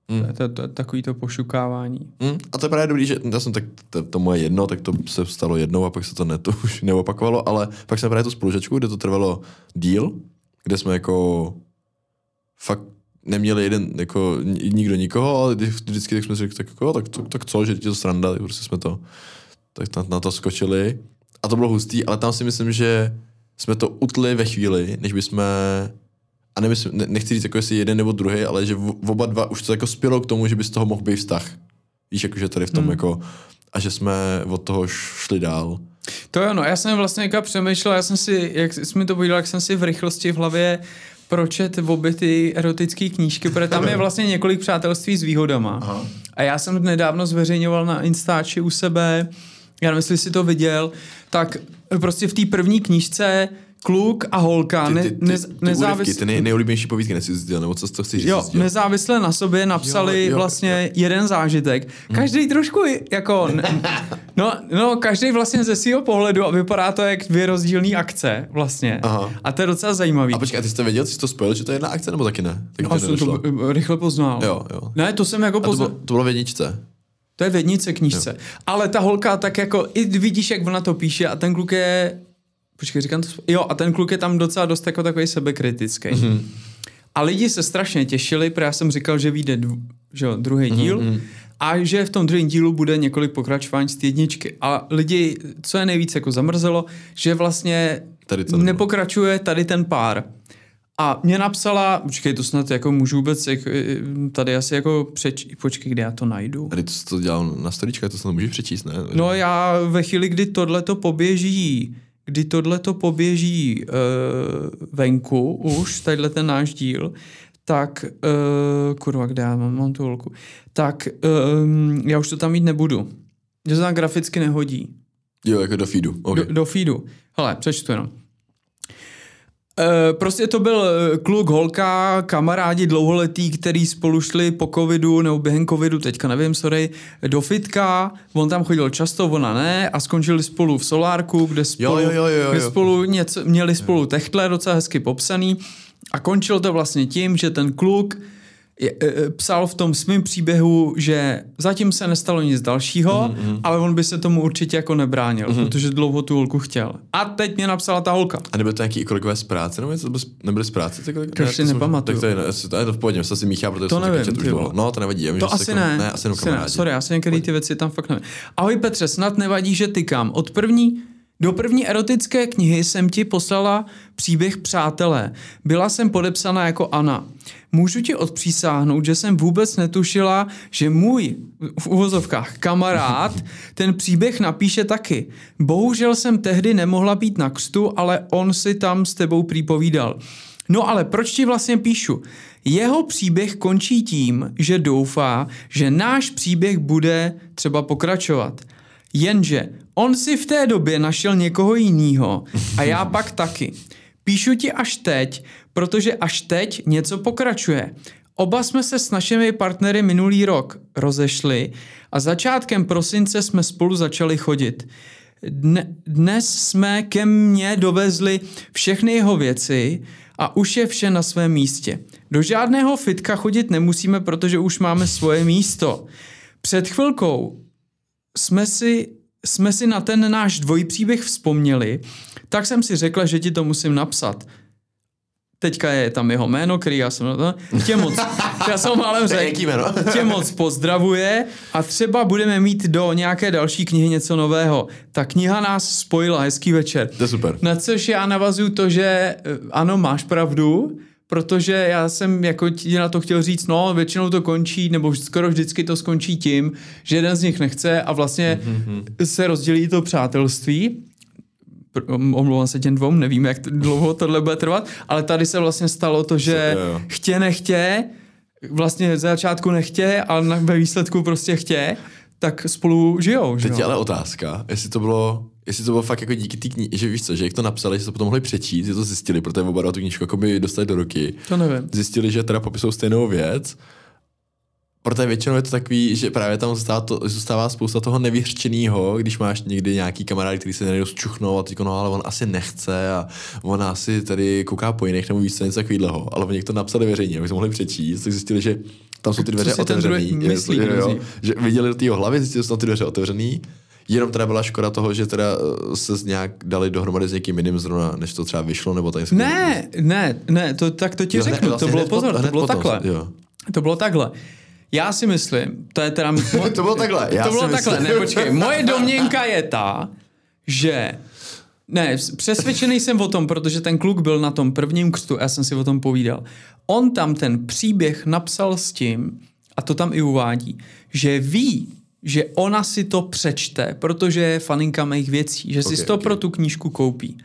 To, je- to, to je takový to pošukávání. Mm, a to je právě dobrý, že já jsem tak, to, to moje jedno, tak to se stalo jednou a pak se to, ne, to už neopakovalo, ale pak jsem právě tu spolužečku, kde to trvalo díl, kde jsme jako fakt neměli jeden, jako ni- nikdo nikoho, ale vždycky tak jsme si řekli, tak, jako, tak, tak, tak co, že ti to sranda, tak prostě jsme to, tak na, na to skočili a to bylo hustý, ale tam si myslím, že jsme to utli ve chvíli, než bychom a nemyslím, ne, nechci říct, jako jestli jeden nebo druhý, ale že v, oba dva už to jako spělo k tomu, že by z toho mohl být vztah. Víš, jakože tady v tom hmm. jako, a že jsme od toho šli dál. To jo, no, já jsem vlastně jako přemýšlel, já jsem si, jak jsi mi to povídal, jak jsem si v rychlosti v hlavě pročet v obě ty erotické knížky, protože tam je vlastně několik přátelství s výhodama. Aha. A já jsem nedávno zveřejňoval na Instači u sebe, já nevím, jestli jsi to viděl, tak prostě v té první knížce kluk a holka Ty, ne, ty, ty, ne, ty, nezávis... úryvky, ty nej, nejoblíbenější povídky nesi sdělal, nebo co to chceš říct? Jo, sdělal? nezávisle na sobě napsali Jo, jo, vlastně jo. jeden zážitek. Každý trošku jako, n- no, no každý vlastně ze svého pohledu a vypadá to jak dvě rozdílné akce vlastně. Aha. A to je docela zajímavý. A počkej, a ty jsi to věděl, jsi to spojil, že to je jedna akce, nebo taky ne? Tak No, jsem to rychle poznal. Jo, jo. Ne, to jsem jako A to poznal. bylo, to bylo v jedničce. To je v jednice knížce. Jo. Ale ta holka tak jako, i vidíš, jak ona to píše a ten kluk je, počkej, říkám to, jo, a ten kluk je tam docela dost jako takový sebekritický. Mm-hmm. A lidi se strašně těšili, protože já jsem říkal, že vyjde dv, že jo, druhý díl mm-hmm. a že v tom druhém dílu bude několik pokračování z té jedničky. A lidi, co je nejvíc jako zamrzelo, že vlastně Tady to nebylo. nepokračuje tady ten pár. A mě napsala, počkej, to snad jako můžu vůbec jak, tady asi jako přeč... Počkej, kde já to najdu? A ty jsi to dělal na storičkách, to se můžeš přečíst, ne? No já ve chvíli, kdy tohle to poběží, kdy tohle to poběží uh, venku už, tadyhle ten náš díl, tak, uh, kurva, kde já mám, mám tu holku, tak um, já už to tam mít nebudu. Že se tam graficky nehodí. Jo, jako do feedu. Okay. Do, do feedu. Hele, přečtu jenom. E, prostě to byl eh, kluk, holka, kamarádi dlouholetí, který spolu šli po covidu nebo během covidu, teďka nevím, sorry, do fitka, on tam chodil často, ona ne a skončili spolu v solárku, kde spolu, Jo, jo, jo, jo, kde spolu něco, měli spolu techtle docela hezky popsaný. A končilo to vlastně tím, že ten kluk je, e, psal v tom svém příběhu, že zatím se nestalo nic dalšího, mm-hmm. ale on by se tomu určitě jako nebránil, mm-hmm. protože dlouho tu holku chtěl. A teď mě napsala ta holka. A nebyly to nějaký kolegové z práce, nebo něco, nebyly z práce ty? To si jsem- nepamatuju. Tak to je, to je to v pohodě, to si míchá, protože To jsem nevím, už dlouho. No, to nevadí. Já vím, To že asi jste ne. Jako, ne, asi asi ne. Sorry, asi některé ty věci tam fakt nevím. Ahoj Petře, snad nevadí, že tykám. Od první do první erotické knihy jsem ti poslala příběh Přátelé. Byla jsem podepsaná jako Anna. Můžu ti odpřísáhnout, že jsem vůbec netušila, že můj, v uvozovkách, kamarád ten příběh napíše taky. Bohužel jsem tehdy nemohla být na křtu, ale on si tam s tebou prý povídal. No ale proč ti vlastně píšu? Jeho příběh končí tím, že doufá, že náš příběh bude třeba pokračovat. Jenže on si v té době našel někoho jiného a já pak taky. Píšu ti až teď, protože až teď něco pokračuje. Oba jsme se s našimi partnery minulý rok rozešli a začátkem prosince jsme spolu začali chodit. Dne, dnes jsme ke mně dovezli všechny jeho věci a už je vše na svém místě. Do žádného fitka chodit nemusíme, protože už máme svoje místo. Před chvilkou jsme si, jsme si na ten náš dvojpříběh vzpomněli, tak jsem si řekla, že ti to musím napsat. Teďka je tam jeho jméno, který já jsem... Tě moc, já jsem málem řekl. Tě moc pozdravuje a třeba budeme mít do nějaké další knihy něco nového. Ta kniha nás spojila, hezký večer. To je super. Na což já navazuju to, že eh, ano, máš pravdu, protože já jsem jako ti na to chtěl říct, no většinou to končí, nebo skoro vždycky to skončí tím, že jeden z nich nechce a vlastně mm-hmm. se rozdělí to přátelství. Pr- Omlouvám se těm dvou, nevím, jak dlouho tohle bude trvat, ale tady se vlastně stalo to, že chtě nechtě, vlastně z začátku nechtě, ale ve výsledku prostě chtě, tak spolu žijou, že Teď jo? je ale otázka, jestli to bylo, jestli to bylo fakt jako díky té knize, že víš co, že jak to napsali, že to potom mohli přečíst, že to zjistili, protože oba dva tu knížku jako by dostali do ruky. To nevím. Zjistili, že teda popisují stejnou věc, protože většinou je to takový, že právě tam zůstává, to, zůstává spousta toho nevyřčeného, když máš někdy nějaký kamarád, který se nejdou zčuchnou a ty no ale on asi nechce a on asi tady kouká po jiných nebo víc co, něco takového. Ale oni to napsali veřejně, aby jsme mohli přečíst, tak zjistili, že tam jsou ty dveře hrozí. že viděli do té hlavy, zjistili, že jsou tam ty dveře otevřený, Jenom teda byla škoda toho, že teda eh, se nějak dali dohromady s někým jiným zrovna, než to třeba vyšlo, nebo tak. Ne, ne, ne, to, tak to ti Jo, řeknu, vlastně to bylo pozor, to hned bylo potom, takhle. jo. To bylo takhle. Já si myslím, to je teda... To bylo takhle, já to si bylo myslím. takhle, ne, počkej. Moje domněnka je ta, že Ne, přesvědčený jsem o tom, protože ten kluk byl na tom prvním křtu já jsem si o tom povídal. On tam ten příběh napsal s tím, a to tam i uvádí, že ví, že ona si to přečte, protože je faninka mých věcí, že si Ok, to ok. pro tu knížku koupí.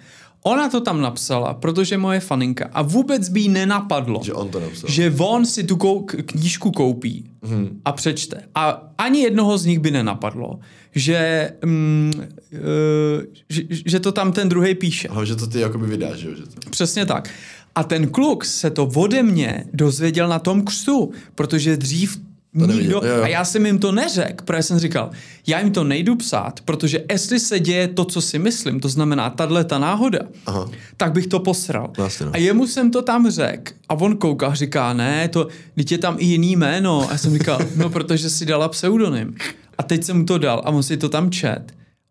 Ona to tam napsala, protože je moje faninka a vůbec by jí nenapadlo, Že on to napsal. že on si tu kou- knížku koupí hmm. a přečte. A ani jednoho z nich by nenapadlo, že, mm, uh, že, že to tam ten druhý píše. Hlavně, že to ty jakoby vydáš, že jo? Že to... Přesně tak. A ten kluk se to ode mě dozvěděl na tom křtu, protože dřív neviděl, nikdo, jo, jo. a já jsem jim to neřekl, protože jsem říkal, já jim to nejdu psát, protože jestli se děje to, co si myslím, to znamená tahle ta náhoda, Aha. tak bych to posral. Vlastně, no. A jemu jsem to tam řekl a on kouká a říká, ne, to, teď je tam i jiný jméno. A já jsem říkal, no protože si dala pseudonym. A teď jsem mu to dal a on si to tam čet.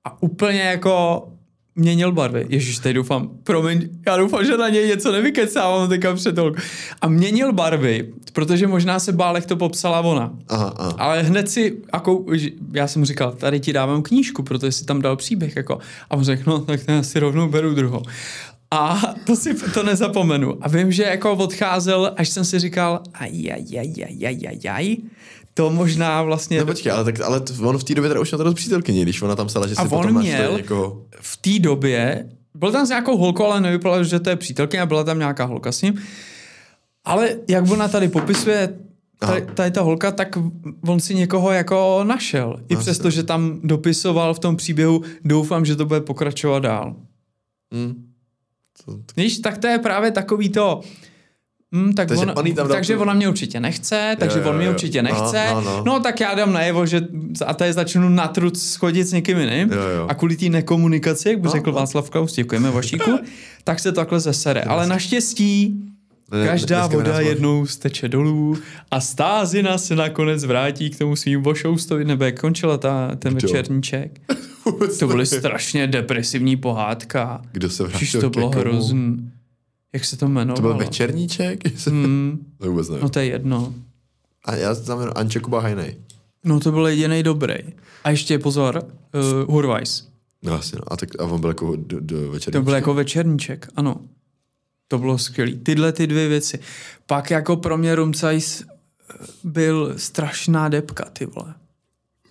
A úplně jako měnil barvy. Ježíš, teď doufám, promiň, já doufám, že na něj něco nevykecávám teďka před holkou. A měnil barvy, protože možná se bál, jak to popsala ona. Aha, aha. Ale hned si, jako, já jsem mu říkal, tady ti dávám knížku, protože si tam dal příběh, jako. A on řekl, no, tak já si rovnou beru druhou. A to si to nezapomenu. A vím, že jako odcházel, až jsem si říkal, ajajajajajajaj, to možná vlastně... No počkej, ale, tak, ale on v té době teda už měl to dost přítelkyni, když ona tam psala, že si A potom on měl někoho. v té době, byl tam s nějakou holkou, ale nevypadalo, že to je přítelkyně, byla tam nějaká holka s ním. Ale jak ona tady popisuje, tady, tady ta holka, tak on si někoho jako našel. I přesto, že tam dopisoval v tom příběhu, doufám, že to bude pokračovat dál. Hm. To, Víš, tak to je právě takový to... Hmm, tak Takže on, on tam takže ona mě určitě nechce, takže jo, on mě jo. určitě No, nechce. no, no. no tak já dám najevo, že a tady začnu na truc schodit s někým jiným. Jo, jo. A kvůli té nekomunikaci, jak by No, řekl no. Václav Klaus, děkujeme Vašíku, tak se to takhle zesere. Ale naštěstí každá voda jednou steče dolů a stázina se nakonec vrátí k tomu svým vošoustovi, nebo jak končila ta, ten Kdo? večerníček. To byly strašně depresivní pohádka. Kdo se vrátil to bylo hrozný. Jak se to jmenovalo? To byl večerníček? Hmm, to vůbec nevím. no to je jedno. A já znamenám Anče Kuba Hajnej. No to byl jediný dobrý. A ještě pozor, uh, Hurvajs. No asi no. A, tak, a on byl jako do, do večerníčka. To byl jako večerníček, ano. To bylo skvělý. Tyhle ty dvě věci. Pak jako pro mě Rumcajs byl strašná depka, ty vole.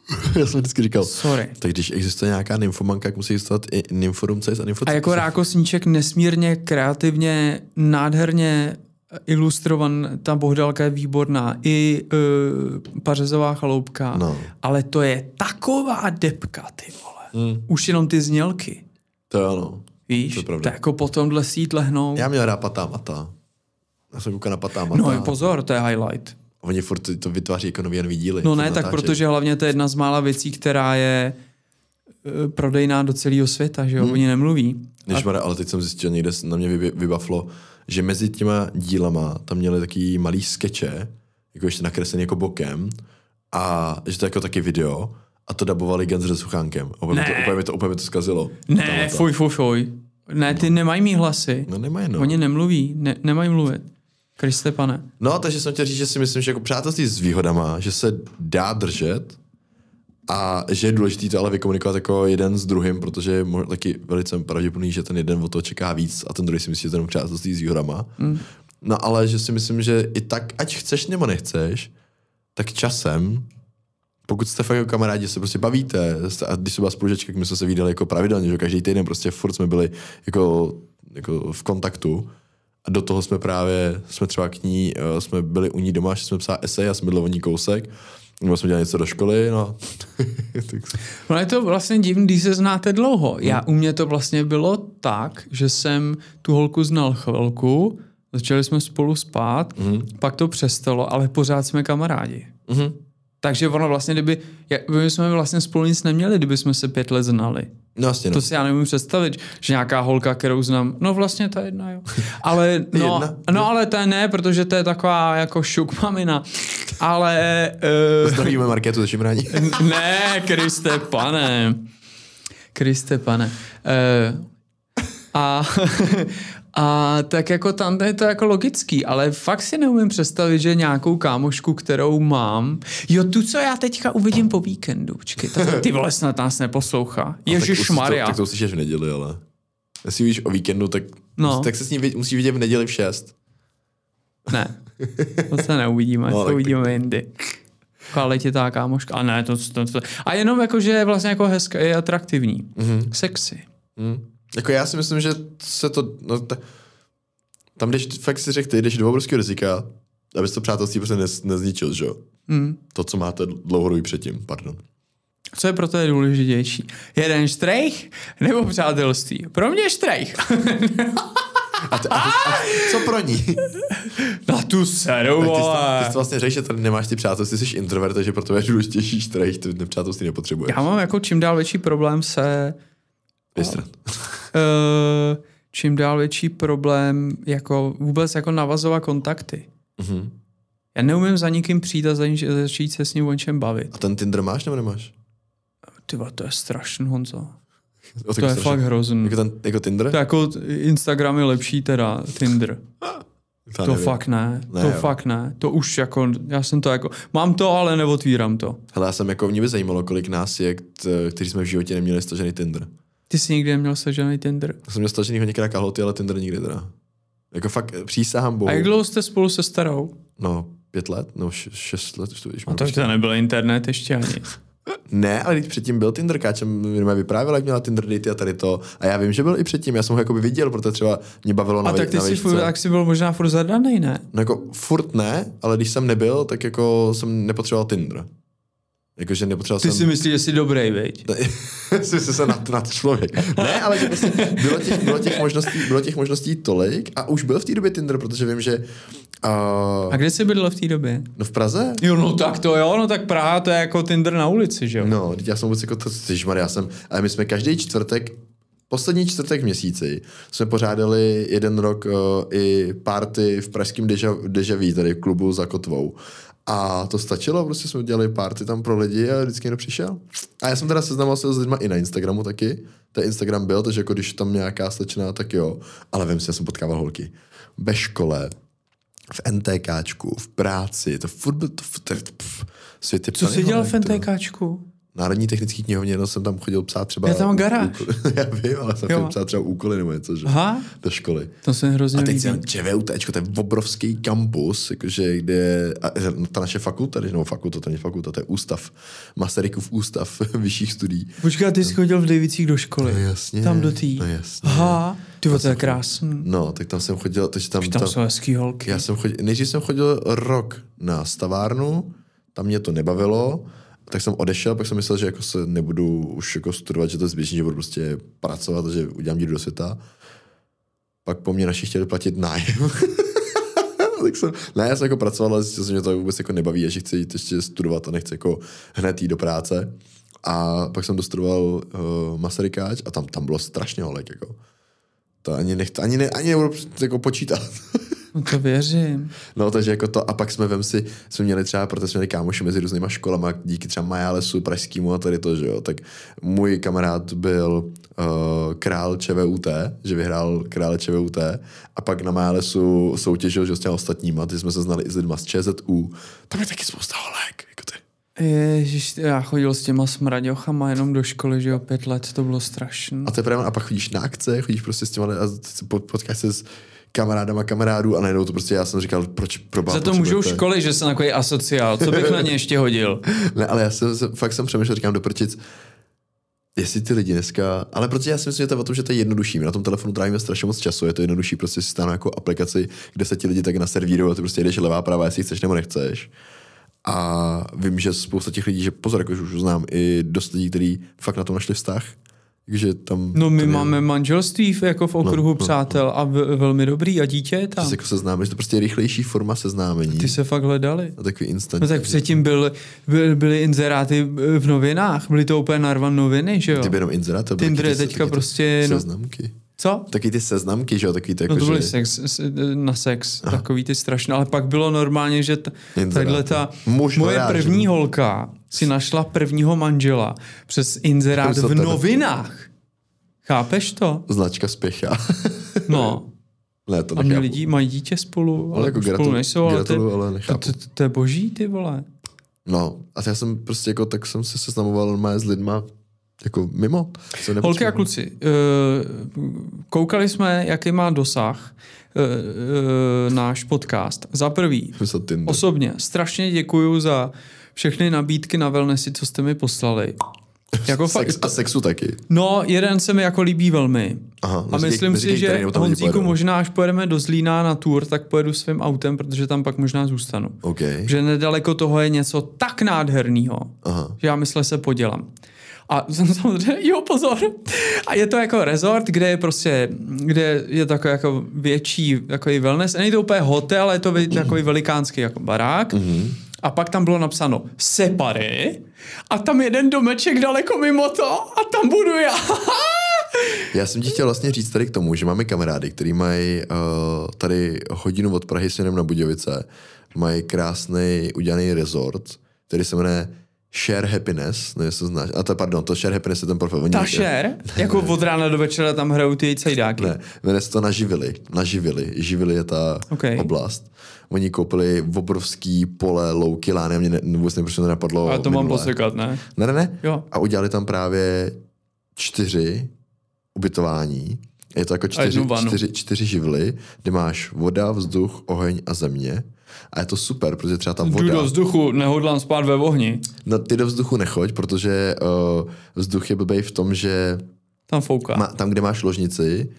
já jsem vždycky říkal, Sorry. tak když existuje nějaká nymfomanka, tak musí existovat i nymforumcajs a A nymfocajs. jako Rákosníček nesmírně kreativně, nádherně ilustrovan, ta Bohdalka je výborná, i uh, Pařezová chaloupka, No. ale to je taková depka, ty vole. Hmm. Už jenom ty znělky, To jo, no. víš, To je to, jako po tomhle sít lehnou. Já měl rád Patá Mata. Já jsem koukal na Patá Mata. No pozor, to je highlight. Oni furt to- to vytváří jako nový nový díly. No ne, tak natáčejí. protože hlavně to je jedna z mála věcí, která je eh, prodejná do celého světa, že jo, hmm. oni nemluví. Nežmara, ale teď jsem zjistil, někde se na mě vy- vybavlo, že mezi těma dílama tam měli taký malý skeče, jako ještě nakreslený jako bokem, a že to je jako taky video, a to dabovali Gens se Suchánkem. A Úplně, to, úplně, to, úplně to zkazilo. Ne, fuj, fuj, fuj. Ne, ty nemají mý hlasy. No nemají, no. Oni nemluví, ne, nemají mluvit. Kriste pane. No, takže jsem chtěl říct, že si myslím, že jako přátelství s výhodama, že se dá držet a že je důležité to ale vykomunikovat jako jeden s druhým, protože je taky velice pravděpodobný, že ten jeden od toho čeká víc a ten druhý si myslí, že to jenom přátelství s výhodama. Mm. No ale že si myslím, že i tak, ať chceš nebo nechceš, tak časem, pokud jste fakt jako kamarádi, se prostě bavíte, a když se byla spolužečka, my jsme se viděli jako pravidelně, že každý týden prostě furt jsme byli jako, jako v kontaktu, a do toho jsme právě, jsme třeba k ní, uh, jsme byli u ní doma, že jsme psali esej a jsme o ní kousek. Nebo jsme dělali něco do školy, no. No je to vlastně divný, když se znáte dlouho. Já u mě to vlastně bylo tak, že jsem tu holku znal chvilku, začali jsme spolu spát, mm. pak to přestalo, ale pořád jsme kamarádi. Mhm. Takže ono vlastně, kdyby, jak- my jsme vlastně spolu nic neměli, kdyby jsme se pět let znali. No jasně, no. To si já nemůžu představit, že nějaká holka, kterou znám, no vlastně ta jedna, jo. Ale, no, Jedna? no ale ta ne, protože to je taková jako šuk mamina. Ale, uh, Zdravíme Markétu ze Šimrání. ne, Kriste pane. Kriste pane. Uh, a, a tak jako tam je to jako logický, ale fakt si neumím představit, že nějakou kámošku, kterou mám, jo, tu, co já teďka uvidím po víkendu, počkej, ta, ty vole snad nás neposlouchá. Tak Ježíš Maria. Tak to uslyšíš v neděli, ale... Jestli víš o víkendu, tak, No. tak se s ním vid- musí vidět v neděli v 6. Ne, to se neuvidíme, No, no, tak- to uvidíme jindy. Ale tě tá kámoška. A ne, to, to, to, A jenom jako, že je vlastně jako hezká, je atraktivní. Mhm. Mm-hmm. Sexy. Hmm. Jako já si myslím, že se to, no, ta, tam jdeš, fakt si řekl, ty jdeš do obrovského rizika, abys to přátelství prostě nez, nezničil, že jo? Mm. To, co máte dlouhodobý předtím, pardon. Co je pro to důležitější? Jeden štrejch nebo přátelství? Pro mě štrejch. A, t- a, a co pro ní? Na tu seru, Tak ty, jsi, ty jsi vlastně řekl, že tady nemáš ty přátelství, jsi introvert, takže pro tebe je důležitější štrejch, ty nepřátelství nepotřebuješ. Já mám jako čím dál větší problém se... Vystrat. Uh, čím dál větší problém jako vůbec jako navazovat kontakty. Mhm. Já neumím za nikým přijít a zač- začít se s ním o něčem bavit. A ten Tinder máš nebo nemáš? Ty to je strašný, Honzo. O, To je strašně- fakt hrozný. Jako, ten, jako Tinder? To jako Instagram je lepší teda, Tinder. To To nevím. fakt ne, Ne, to jo. fakt ne. To už jako, já jsem to jako, mám to, ale neotvírám to. Hele, já jsem jako, mě by zajímalo, kolik nás je, kt- kteří jsme v životě neměli stažený Tinder. Ty jsi nikdy neměl sežený Tinder. Já jsem měl stažený hodně krát kalhoty, ale Tinder nikdy teda. Jako fakt eh, přísahám bohu. A jak dlouho jste spolu se starou? No, pět let? No, š- šest let už to víš. A to, to nebyl internet ještě ani. Ne, ale když předtím byl Tinder, káčem mi vyprávěla, jak měla Tinder datey a tady to. A já vím, že byl i předtím, já jsem ho jakoby viděl, protože třeba mě bavilo na, A tak ty jsi, furt, tak jsi byl možná furt zadaný, ne? No jako furt ne, ale když jsem nebyl, tak jako jsem nepotřeboval Tinder. Jakože nepotřeboval Ty jsem... si myslíš, že jsi dobrý, viď? Jsi se nad, nad člověk. Ne, ale že prostě bylo těch, bylo, těch možností, bylo těch možností tolik a už byl v té době Tinder, protože vím, že uh, A kde jsi bydlel v té době? no v Praze Jo, no tak to jo, no tak Praha to je jako Tinder na ulici, že jo? No, teď já jsem vůbec jako to, já jsem, ale my jsme každý čtvrtek, poslední čtvrtek v měsíci, jsme pořádali jeden rok uh, i party v pražském Deja, Dejaví, tady v klubu za Kotvou. A to stačilo, prostě jsme dělali party tam pro lidi a vždycky někdo přišel. A já jsem teda seznamoval se s lidmi i na Instagramu taky. To Instagram byl, takže jako když tam nějaká slečna, tak jo. Ale vím si, já jsem potkával holky. Ve škole, v NTKčku, v práci, to furt byl, to, to, to, plný jsi dělal v holek, ty vole. NTKčku? Národní technický knihovně, no jsem tam chodil psát třeba... Já tam mám garáž. Úkoly, já vím, ale jsem chodil psát třeba úkoly nebo něco, že? Aha. Do školy. To se hrozně A teď jsem ČVUT, to je obrovský kampus, jakože kde, a ta naše fakulta, nebo fakulta, to není fakulta, to je ústav, Masarykův ústav vyšších studií. Počkej, ty jsi chodil v Davidcích do školy. No jasně. Tam do tý. No jasně. Aha, ty to je krásný. No, tak tam jsem chodil, takže tam, Tam jsou hezký holky. já jsem chodil, nejdřív jsem chodil rok na stavárnu, tam mě to nebavilo, tak jsem odešel, pak jsem myslel, že jako se nebudu už jako studovat, že to je zbytečný, že budu prostě pracovat že udělám díru do světa. Pak po mně naši chtěli platit nájem. tak jsem, ne, já jsem jako pracoval, ale zjistil jsem, že to vůbec jako nebaví, že chci jít ještě studovat a nechci jako hned jít do práce. A pak jsem dostudoval uh, Masarykáč a tam, tam bylo strašně holek, jako. To ani nechci, ani, ne, ani nebudu jako počítat. No to věřím. No, takže jako to, a pak jsme vem si, jsme měli třeba, protože jsme měli kámoši mezi různýma školama, díky třeba Majálesu, Pražskýmu a tady to, že jo, tak můj kamarád byl uh, král ČVUT, že vyhrál krále ČVUT a pak na Majálesu soutěžil, že s těmi ostatníma, ty jsme se znali i s lidma z ČZU, tam je taky spousta holek, jako ty. Ježiš, já chodil s těma smraďochama jenom do školy, že jo, pět let, to bylo strašné. A teprve, a pak chodíš na akce, chodíš prostě s těma, a pot- potkáš se s kamarádama kamarádů a najednou to prostě já jsem říkal, proč pro Za to můžou školy, že jsem takový asociál. Co bych na ně ještě hodil? Ne, ale já jsem, fakt jsem přemýšlel, říkám do prčic, jestli ty lidi dneska, ale protože já si myslím, že to je o tom, že to je jednodušší. My na tom telefonu trávíme strašně moc času, je to jednodušší prostě si stáhnout jako aplikaci, kde se ti lidi tak naservírují a ty prostě jdeš levá práva, jestli chceš nebo nechceš. A vím, že spousta těch lidí, že pozor, jako už znám i dost lidí, kteří fakt na tom našli vztah, takže tam... No my je- máme manželství v- jako v okruhu no, přátel a v, velmi dobrý a dítě je Že tam. se jako seznámíš, to je prostě rychlejší forma seznámení. Ty se fakt hledali. A takový instant. No tak předtím byl, byl, byly inzeráty v novinách, byly to úplně narvan noviny, že jo? Ty jenom inzerát, to byly Tinder je ty- teďka ty prostě, no- Seznamky. Co? Taky ty seznamky, že jo, takový ty jako, No to byly že... sex, na sex, Aha. takový ty strašné, ale pak bylo normálně, že t- Inzeráty. takhle ta Muž moje hledáš, první že? holka si našla prvního manžela přes inzerát Za v novinách. Chápeš to? Značka spěchá. No. ne, to A mě lidi mají dítě spolu, ale jako spolu gratul- nejsou, ale to, gratuluju, ale to, to, to, je boží, ty vole. No, a já jsem prostě jako, tak jsem se seznamoval normálně s lidma jako mimo. Jsem Holky a kluci, eh, koukali jsme, jaký má dosah eh, eh, náš podcast. Za prvý, osobně, strašně děkuju za všechny nabídky na wellnessy, co jste mi poslali. Jako Sex, fakt, a sexu taky. no, jeden se mi jako líbí velmi. Aha, a myslím si, že Honzíku možná, až pojedeme do Zlína na tour, tak pojedu svým autem, protože tam pak možná zůstanu. OK. Že nedaleko toho je něco tak nádherného, že já mysle se podělám. A jsem samozřejmě, jo pozor, a je to jako resort, kde je prostě, kde je takový jako větší takový wellness, není to úplně hotel, ale je to takový velikánský jako barák. Mhm. A pak tam bylo napsáno separy a tam jeden domeček daleko mimo to a tam budu já. Já jsem ti chtěl vlastně říct tady k tomu, že máme kamarády, který mají uh, tady hodinu od Prahy směrem na Budějovice, mají krásný udělaný resort, který se jmenuje Share Happiness, nevím, jestli to znáš. A to, pardon, to Share Happiness je ten profil. Oni- Ta šer, jako od rána do večera tam hrajou ty cejdáky. Ne, jmenuje se to Naživili. Naživili. Živili je ta Ok. oblast. Oni koupili obrovský pole louky lány a mě ne, vůbec neproč to nenapadlo Ale to mám posekat, ne? Ne, ne, ne. Jo. A udělali tam právě čtyři ubytování. Je to jako čtyři, čtyři, čtyři živly, kde máš voda, vzduch, oheň a země. A je to super, protože třeba ta Jdu voda... do vzduchu, nehodlám spát ve ohni. No, ty do vzduchu nechoď, protože uh, vzduch je blbej v tom, že Tam fouká. má, tam, kde máš ložnici,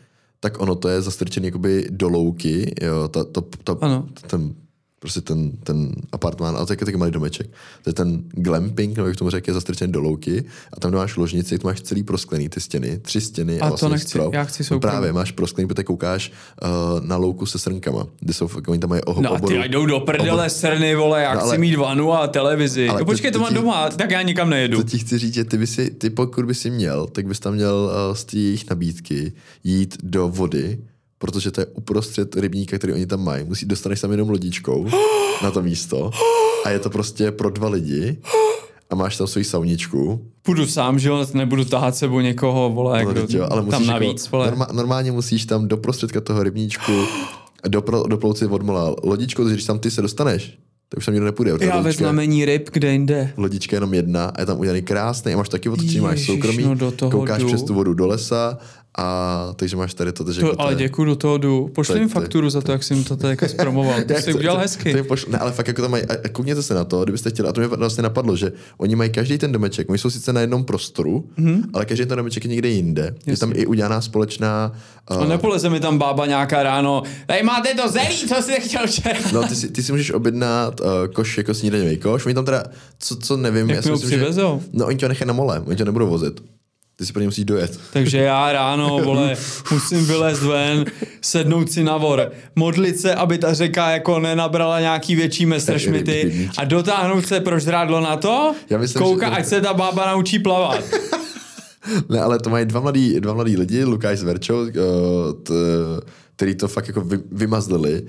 tak ono to je zastrčený jakoby do louky, jo, ta, to, to, Ano. ten, prostě ten, ten apartmán, ale to je taky malý domeček. To je ten glamping, nebo jak tomu řekl, je zastrčený do louky a tam, máš ložnici, tak máš celý prosklený ty stěny, tři stěny a, A to vlastně nechci, strop. já chci no právě, máš prosklený, protože koukáš uh, na louku se srnkama, kde jsou, oni tam mají oho, No a oboru, ty jdou do prdele srny, vole, já No, chci ale- mít vanu a televizi. Ale No, to- počkej, to, to mám ti- doma, tak já nikam nejedu. To ti chci říct, že ty, by si, ty pokud by si měl, tak bys tam měl uh, z té jejich nabídky jít do vody, protože to je uprostřed rybníka, který oni tam mají. Musí dostaneš tam jenom lodičkou na to místo a je to prostě pro dva lidi a máš tam svoji sauničku. Půjdu sám, že nebudu tahat sebou někoho, vole, No, kdo, jo, ale musíš tam jako, navíc, vole. norma, normálně musíš tam do prostředka toho rybníčku dopro, doplout si odmola lodičkou, takže když tam ty se dostaneš, tak už tam nikdo nepůjde. Já ve znamení ryb, kde jinde. lodička je jenom jedna a je tam udělaný krásný a máš taky otočení, máš soukromí, no do toho koukáš jdu. přes tu vodu do lesa a takže máš tady to, To, jako ale je- děkuji, do toho jdu. Pošli To- jim to- fakturu za to, jak jsem to tady zpromoval. To jsi udělal hezky. To. Ne, ale fakt jako tam mají, a- koukněte se na to, kdybyste chtěli, a to mě vlastně napadlo, že oni mají každý ten domeček, oni jsou sice na jednom prostoru, mm-hmm. ale každý ten domeček je někde jinde. Je tam i udělaná společná... A Uh, nepoleze mi tam bába nějaká ráno, tady máte to zelí, co jsi chtěl včera. no, ty si, ty si můžeš objednat uh, koš jako snídaňový koš, oni tam teda, co, co nevím, Jak já si myslím, že, no oni tě nechají na mole, oni tě nebudou vozit. Ty si pro ně musíš dojet. Takže já ráno, vole, musím vylézt ven, sednout si na vor, modlit se, aby ta řeka jako nenabrala nějaký větší mestršmity a dotáhnout se pro žrádlo na to, Já myslím, kouka, že- ať se ta bába naučí plavat. Ne, ale to mají dva mladí, dva mladí lidi, Lukáš s Verčou, eh, který to fakt jako vy, vymazlili.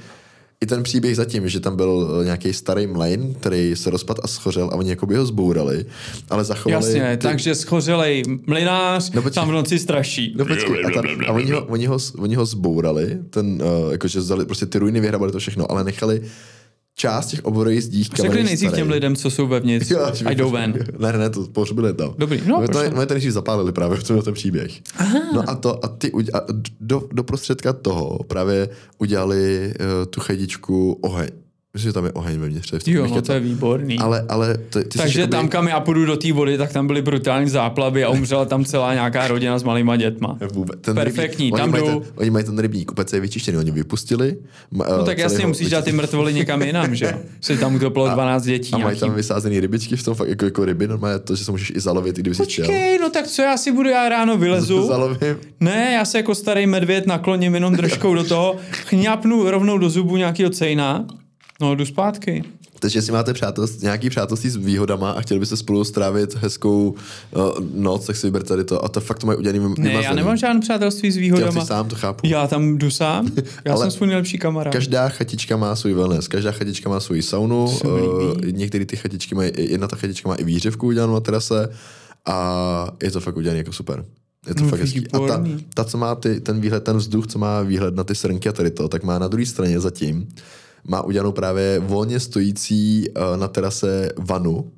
I ten příběh zatím, že tam byl eh, nějaký starý mlejn, který se rozpad a schořel a oni jako by ho zbourali, ale zachovali... Jasně, ty, takže schořelej mlinář No, počkej. tam v noci straší. No počkej, a, tam, a oni, ho, oni, ho, oni ho zbourali, ten, uh, jakože vzali prostě ty ruiny, vyhrabali to všechno, ale nechali část těch oborových Řekli nejdřív těm lidem, co jsou vevnitř, Jo, a jdou ven. Ne, ne, to pohřbili tam. Dobrý, no, my to, proč ne? my to nejdřív zapálili právě, v tom je ten příběh. Aha. No a to, a ty a do, do prostředka toho právě udělali uh, tu chedičku oheň. Myslím, že tam je oheň vevnitř. v tom Jo, no to je výborný. Ale, ale ty, ty Takže jsi tam, jakoby- kam já půjdu do té vody, tak tam byly brutální záplavy a umřela tam celá nějaká rodina s malýma dětma. Vůbec. Ten Perfektní, rybník, tam oni mají jdu. ten, oni mají ten rybník, úplně je vyčištěný, oni vypustili. No tak jasně, musíš dát ty mrtvoly někam jinam, že jo? Si tam utopilo 12 dětí A mají nějaký. tam vysázený rybičky v tom, fakt jako, jako ryby, normálně to, že se můžeš i zalovit, i kdyby si chtěl. No tak co já si budu, já ráno vylezu. Zalovím. Ne, já se jako starý medvěd nakloním jenom držkou do toho, chňapnu rovnou do zubu nějakého cejna, no jdu zpátky. Takže jestli máte přátelství, nějaký přátelství s výhodama a chtěli byste spolu strávit hezkou uh, noc, tak si vyberte tady to. A to fakt to mají udělaný Ne, já nemám žádné přátelství s výhodama. jsi sám, to chápu. Já tam jdu sám, já jsem svůj nejlepší kamarád. Každá chatička má svůj wellness, každá chatička má svůj saunu, uh, některé ty chatičky mají, jedna ta chatička má i výřivku udělanou na terase a je to fakt udělané jako super. Je to No, fakt hezký. A ta, ta, co má ty, ten výhled, ten vzduch, co má výhled na ty srnky a tady to, tak má na druhé straně zatím, má udělanou právě volně stojící uh, na terase vanu,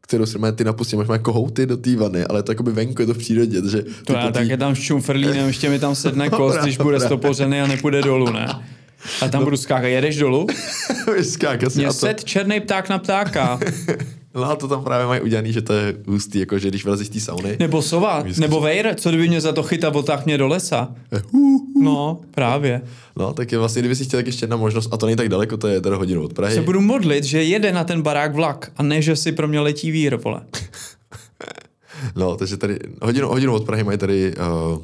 kterou si ty napustí, máš má kohouty do té vany, ale to jakoby venku, je to v přírodě, takže... To já tak je tam ščumfrlínem, ještě mi tam sedne kost, když bude stopořený a nepůjde dolů, ne? A tam budu skákat. Jedeš dolů? Skáka si Mě a to, set černý pták na ptáka. no a to tam právě mají udělaný, že to je hustý, jako že když vylezeš z té sauny, Nebo sova, nebo vejr, co kdyby mě za to chytal, otáh mě do lesa. No, právě. no tak je vlastně, kdyby si chtěl tak ještě jedna možnost, a to není tak daleko, to je teda hodinu od Prahy. Se budu modlit, že jede na ten barák vlak a ne, že si pro mě letí vír, vole. No, takže tady hodinu, hodinu od Prahy mají tady uh,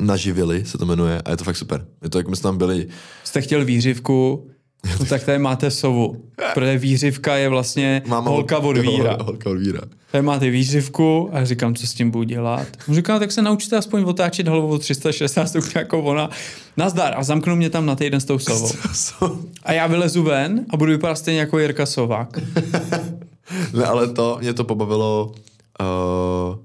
naživili, se to jmenuje, a je to fakt super. Je to, jak my jsme tam byli, Jste chtěl výřivku, no tak tady máte sovu. Protože výřivka je vlastně máma holka od víra. Holka od víra. Tady máte výřivku a říkám, co s tím budu dělat. On říká, tak se naučte aspoň otáčet hlavou o 360 stupňů jako ona. Nazdar a zamknu mě tam na týden s tou sovou. A já vylezu ven a budu vypadat stejně jako Jirka Sovák. Ne, ale to, mě to pobavilo uh,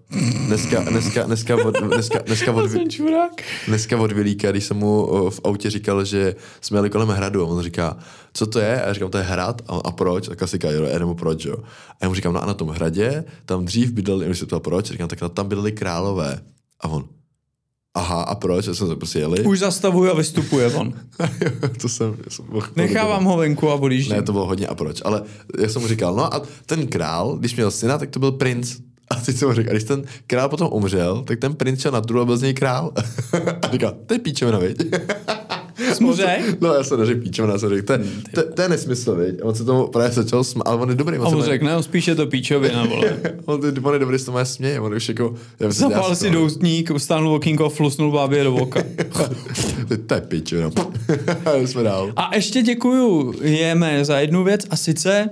dneska, dneska, dneska, od, dneska, dneska, od, čurák. dneska od Vilíka, když jsem mu uh, v autě říkal, že jsme jeli kolem hradu a on říká, co to je? A já říkám, to je hrad. A, a proč? A klasika, jo, nebo proč, jo. A já mu říkám, no a na tom hradě, tam dřív bydleli, když se to proč, říkám, tak tam bydleli králové. A on, aha, a proč? Já jsem se prostě jeli. Už zastavuje a vystupuje on. to jsem, jsem Nechávám ho venku a odjíždím. Ne, to bylo hodně a proč. Ale jak jsem mu říkal, no a ten král, když měl syna, tak to byl princ. A teď jsem mu říkal, a když ten král potom umřel, tak ten princ šel na trůn a byl z něj král. a říkal, to je píčovina, viď? Jsi mu řekl? No já jsem neřekl píčovina, jsem řekl, to, je- to, to, je nesmysl, viď? A on se tomu právě začal smát, ale on je dobrý. On, on řekl, ne, spíš je to píčovina, vole. on, je- on je dobrý, se to má směje, on už jako... Zapal si doustník, stáhnul okýnko, flusnul bábě do oka. to je píčovina. a jsme dál. A ještě děkuju jeme za jednu věc a sice,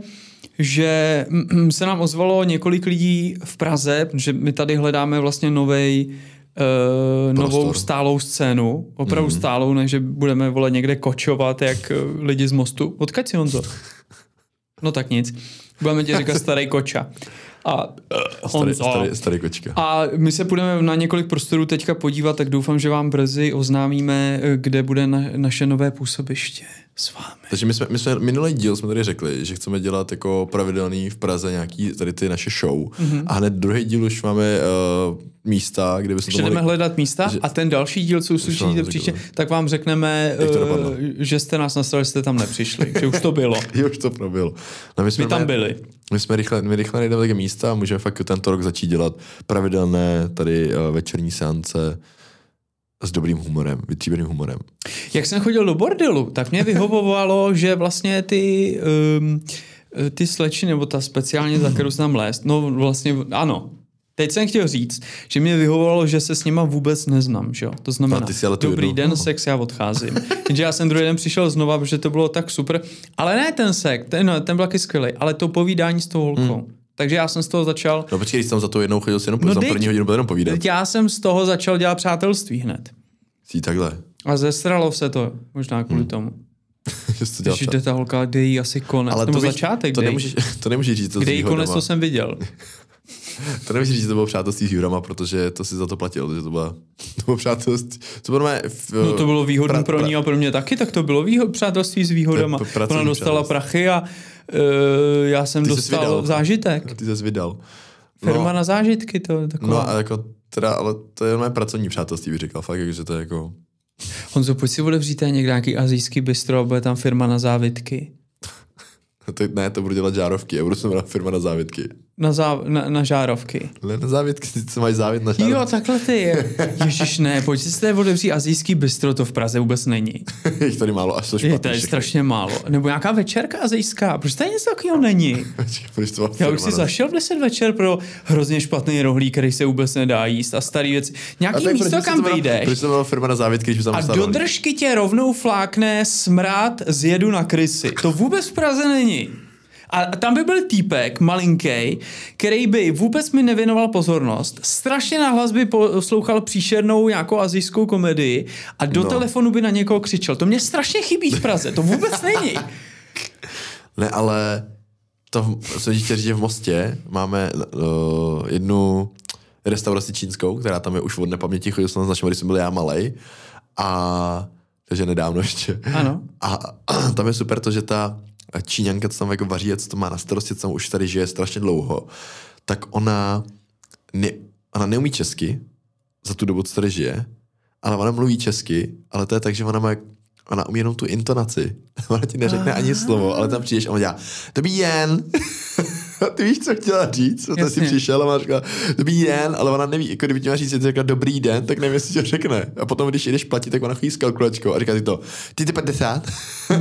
že mm, se nám ozvalo několik lidí v Praze, že my tady hledáme vlastně novej, uh, novou stálou scénu, opravdu mm. stálou, ne, že budeme vole někde kočovat jak eh, lidi z mostu. Odkaď si Honzo? No tak nic. Budeme ti říkat starý koča. A uh, Starý, starý, starý kočka. A my se budeme na několik prostorů teďka podívat, tak doufám, že vám brzy oznámíme, eh, kde bude na, naše nové působiště s vámi. Takže my jsme, my jsme minulý díl jsme tady řekli, že chceme dělat jako pravidelný v Praze nějaký tady ty naše show. Mm-hmm. A hned druhý díl už máme uh, místa, kde bychom mohli... hledat místa že- a ten další díl, co uslyšíte příště, tak vám řekneme, dopadlo. že jste nás nastavili, že jste tam nepřišli, že už to bylo. Jo, už to probilo. No, my, jsme My tam byli. My jsme rychle, my rychle najdeme také místa a můžeme fakt tento rok začít dělat pravidelné tady uh, večerní seance s dobrým humorem, vytříbeným humorem. Jak jsem chodil do bordelu, tak mě vyhovovalo, že vlastně ty, um, ty slečny, nebo ta speciálně, za kterou jsem tam lézt, no vlastně ano, Teď jsem chtěl říct, že mě vyhovovalo, že se s nima vůbec neznám, že jo? To znamená, ty ale dobrý jednu- den, no. sex, já odcházím. Jenže já jsem druhý den přišel znova, protože to bylo tak super. Ale ne ten sex, ten, no, ten byl taky skvělý, ale to povídání s tou holkou. Hmm. Takže já jsem z toho začal, No počkej, když jsi tam za to jednou chodil, si jenom, No teď- první hodinu byl jenom povídat. teď já jsem z toho začal dělat přátelství hned. Jsi takhle. A zestralo se to, možná kvůli hmm. tomu. To dělal Když jde ta holka, kde jí asi konec, Ale nebo to, víš, začátek, to, nemůžeš, to nemůžeš říct, to kde jí konec, to jsem viděl. To nemůžeš říct, že to bylo přátelství s Jurama, protože to si za to platil, že to byla to bylo přátelství. To bylo mé, v, No to bylo výhodné pra- pro ní a pro mě taky, tak to bylo výhod, přátelství s výhodama. To Ona dostala prachy a uh, já jsem Ty dostal vydal. zážitek. Ty jsi vydal. Firma No, na zážitky, to je taková. no a jako, teda, ale to je mé pracovní přátelství, bych říkal, fakt, že to je jako, Honzo, pojď si otevříte někde nějaký azijský bistro a bude tam firma na závitky. to, ne, to budu dělat žárovky, já budu se firma na závětky. Na, zá, na, na žárovky. Ne, na závětky, ty co máš závět na žárovky. Jo, takhle ty je. Ježiš, ne, pojď si tady otevřít azijský bistro, to v Praze vůbec není. Jich tady málo, až to Je špatný. to je všechny. strašně málo. Nebo nějaká večerka azijská, proč tady něco takového není? Proč to Já už si na- zašel v 10 večer pro hrozně špatný rohlík, který se vůbec nedá jíst a starý věci. A Nějaký tak místo, kam vejdeš Proč to byla firma na závětky, když tam a do držky tě rovnou flákne smrad z jedu na krysy. To vůbec v Praze není. A tam by byl týpek, malinký, který by vůbec mi nevěnoval pozornost, strašně nahlas by poslouchal příšernou nějakou azijskou komedii a do No. telefonu by na někoho křičel. To mě strašně chybí v Praze, to vůbec není. Ne, ale to jsem chtěl říct, že v Mostě máme uh, jednu restauraci čínskou, která tam je už od nepaměti, chodil jsem s našimi, když jsem byl já malej. A takže nedávno ještě. Ano. A, a tam je super to, že ta Číňanka, co tam jako vaří a co to má na starosti, co tam už tady žije strašně dlouho, tak ona, ne, ona neumí česky za tu dobu, co tady žije, ale ona mluví česky, ale to je tak, že ona má Ona umí jenom tu intonaci. Ona ti neřekne ani slovo, ale tam přijdeš a ona dělá, dobrý jen. A ty víš, co chtěla říct, co si přišel a ona říkala, dobrý den, ale ona neví, jako kdyby ti měla říct, že ti řekla dobrý den, tak nevím, jestli to řekne. A potom, když jdeš platit, tak ona chodí s kalkulačkou a říká ti to, ty ty 50.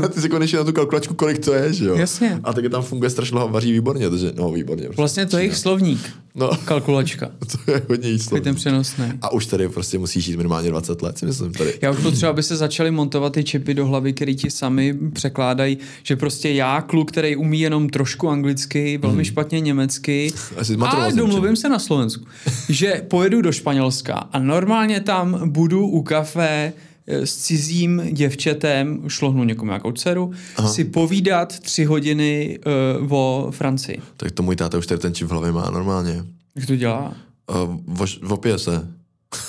a ty si konečně na tu kalkulačku, kolik to je, že jo? Jasně. A taky tam funguje strašně dlouho, vaří výborně, takže, no výborně. prostě. Vlastně to je jejich slovník. No, Kalkulačka. to je hodně jíst. Takový ten přenosný. A už tady prostě musí žít minimálně 20 let, si myslím tady. Já už potřeba, aby se začaly montovat ty čipy do hlavy, který ti sami překládají, že prostě já, kluk, který umí jenom trošku anglicky, velmi špatně německy, a domluvím se na Slovensku, že pojedu do Španělska a normálně tam budu u kafe eh, s cizím děvčetem, šlohnu někomu nějakou dceru, Aha. si povídat tři hodiny uh, o Francii. Tak to můj táta už tady ten čip v hlavě má normálně. Jak to dělá? Uh, opije se.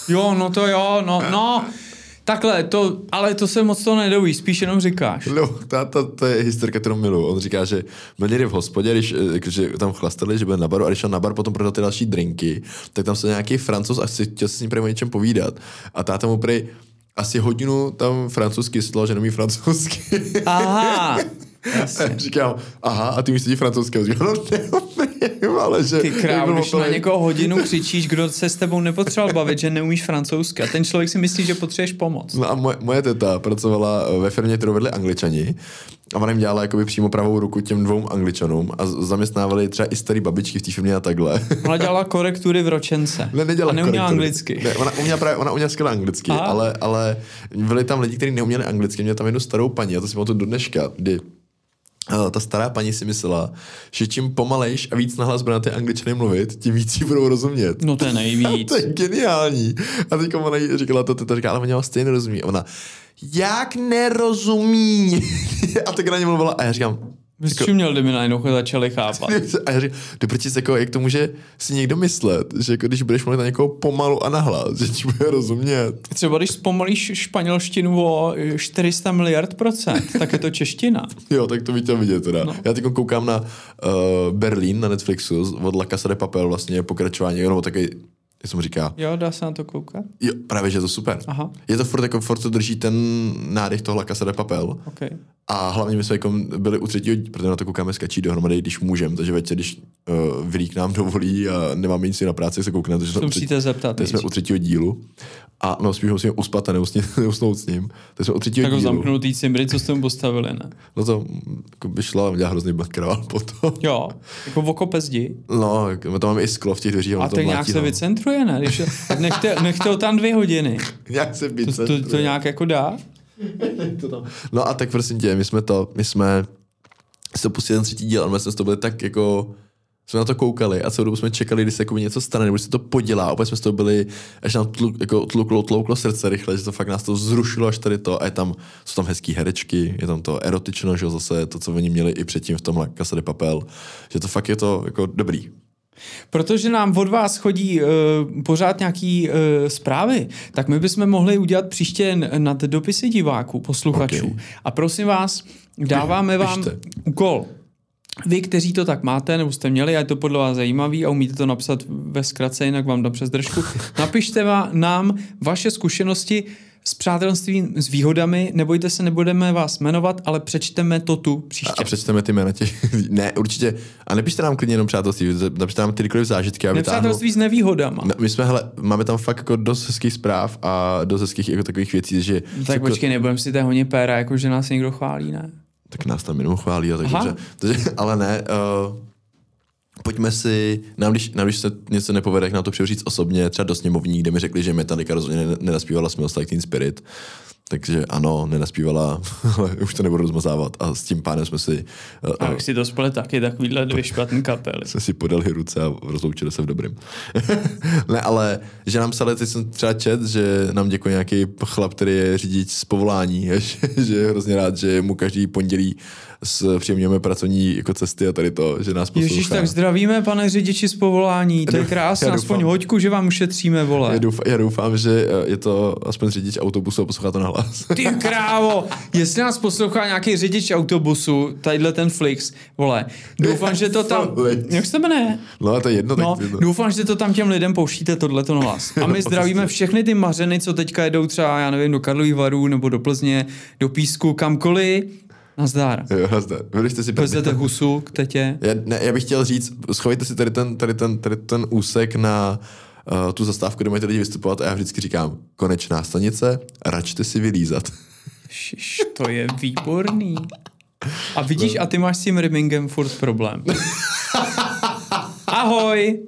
Jo, no to jo, no, no. Takhle, to, ale to se moc to nedoví, spíš jenom říkáš. No, táta, to je historka, kterou miluji. On říká, že byl někdy v hospodě, když eh, že tam chlastali, že byl na baru a když šel na bar potom prodat ty další drinky, tak tam se nějaký francouz a chtěl se s ním prý o něčem povídat. A táta mu prý asi hodinu tam francouzsky slal, že nemí francouzsky. Aha, A jasně. říkám, aha, a ty francouzsky? A říkám, no nevím, ale že... Ty král, když na někoho hodinu křičíš, kdo se s tebou nepotřeboval bavit, že neumíš francouzsky. A ten člověk si myslí, že potřebuješ pomoc. No a moje, moje teta pracovala ve firmě, kterou vedli angličani a ona jim dělala jakoby přímo pravou ruku těm dvou angličanům a zaměstnávali třeba i starý babičky v té firmě a takhle. Ona dělala korektury v ročence. Ne, nedělala a neuměla korektory. anglicky. Ne, ona uměla právě, ona uměla skvěle anglicky, Aha. ale, ale byli tam lidi, kteří neuměli anglicky. Měla tam jednu starou paní, a to si pamatuju do dneška, kdy ta stará paní si myslela, že čím pomalejš a víc nahlas bude na ty angličany mluvit, tím víc jí budou rozumět. No to je nejvíc. To je geniální. A teď ona jí říkala to, to říká, ale ho stejně rozumí. A ona, jak nerozumí? a tak na ně mluvila a já říkám, Bys měl, kdyby najednou začali chápat. a já říkám, ty proč jako, jak to může si někdo myslet, že jako když budeš mluvit na někoho pomalu a nahlas, že ti bude rozumět. Třeba když zpomalíš španělštinu o 400 miliard procent, tak je to čeština. Jo, tak to bych chtěl vidět teda. No. Já teď koukám na uh, Berlín na Netflixu od La Casa de Papel vlastně pokračování, nebo taky, jak jsem říká, Jo, dá se na to koukat? jo, právě, že je to super. Aha. Je to furt, jako furt to drží ten nádech toho Casa de Papel. Okay. A hlavně my jsme jako byli u třetího, protože na to koukáme skačí dohromady, když můžeme, takže večer, když uh, vylík nám dovolí a nemáme nic na práci, se koukneme, takže To musíte třetí- zeptat. teď jsme u třetího dílu. A no, spíš musíme uspat a neusnout, neusnout s ním. Teď jsme u třetího Tak ho dílu. zamknutý cimbry, co jste mu postavili, ne? No to jako by šla, ale dělá hrozný background potom. Jo, jako v oko zdi. No, my to máme i sklo v těch dveřích. A to tak nějak se no. Vycentruje, ne? Když, tak nechte, nechte ho tam dvě hodiny. Nějak se být To, to, to nějak jako dá? No a tak prosím tě, my jsme to, my jsme si to pustili ten třetí díl a my jsme to byli tak jako jsme na to koukali a celou dobu jsme čekali, když se jako něco stane, nebo se to podělá. A opět jsme z toho byli, až nám tluk, jako tluklo, tlouklo srdce rychle, že to fakt nás to zrušilo až tady to. A je tam, jsou tam hezký herečky, je tam to erotično, že jo, zase to, co oni měli i předtím v tomhle Casa de Papel. Že to fakt je to jako dobrý. Protože nám od vás chodí uh, pořád nějaký uh, zprávy, tak my bychom mohli udělat příště nad dopisy diváků, posluchačů. Ok. A prosím vás, dáváme vám Pište. úkol. Vy, kteří to tak máte, nebo jste měli, a je to podle vás zajímavý a umíte to napsat ve zkratce, jinak vám dám přes držku, napište va- nám vaše zkušenosti s přátelstvím, s výhodami, nebojte se, nebudeme vás jmenovat, ale přečteme to tu A, příště. a přečteme ty jména těch. ne, určitě. A nepište nám klidně jenom přátelství, napište nám kdykoliv zážitky. Já vytáhnu. Nepřátelství s nevýhodama. No, my jsme, hele, máme tam fakt jako dost hezkých zpráv a dost hezkých jako takových věcí, že... Tak jako, počkej, nebudeme si té honě péra, jako že nás někdo chválí, ne? Tak nás tam jenom chválí a tak Aha. dobře. Takže, ale ne, uh, pojďme si, nám když, nám když se něco nepovede, jak nám to přijde říct osobně, třeba do sněmovní, kde mi řekli, že Metallica rozhodně ne- nenaspívala Smells Like Teen Spirit, takže ano, nenaspívala, ale už to nebudu rozmazávat a s tím pánem jsme si, uh, A jak si to spole taky takovýhle dvě špatné kapely. jsme si podali ruce a rozloučili se v dobrým. ne, ale že nám psali, teď jsem třeba čet, že nám děkuje nějaký chlap, který je řidič z povolání, že, že je hrozně rád, že mu každý pondělí s příjemňujeme pracovní jako cesty a tady to, že nás poslouchá. Ježíš, tak zdravíme, pane řidiči z povolání, to je Já krásné, aspoň hoďku, že vám ušetříme, Já vole. doufám, já doufám, že eh, je to aspoň řidič autobusu a poslouchá to nahlas. vás. Ty krávo, jestli nás poslouchá nějaký řidič autobusu, tadyhle ten Flix, vole, doufám, že to tam, jak se jmenuje? No, to je jedno, tak No, doufám, že to tam těm lidem pouštíte tohleto na vás. A my zdravíme všechny ty mařeny, co teďka jedou třeba, já nevím, do Karlových varů nebo do Plzně, do Písku, kamkoliv. Nazdar. Jo, nazdar. Vyřešte si Vezete husu k tetě. Já, ne, já bych chtěl říct, schovejte si tady ten, tady ten, tady ten úsek na uh, tu zastávku, kde mají lidi vystupovat a já vždycky říkám, konečná stanice, račte si vylízat. Šiš, to je výborný. A vidíš, a ty máš s tím rimmingem furt problém. Ahoj!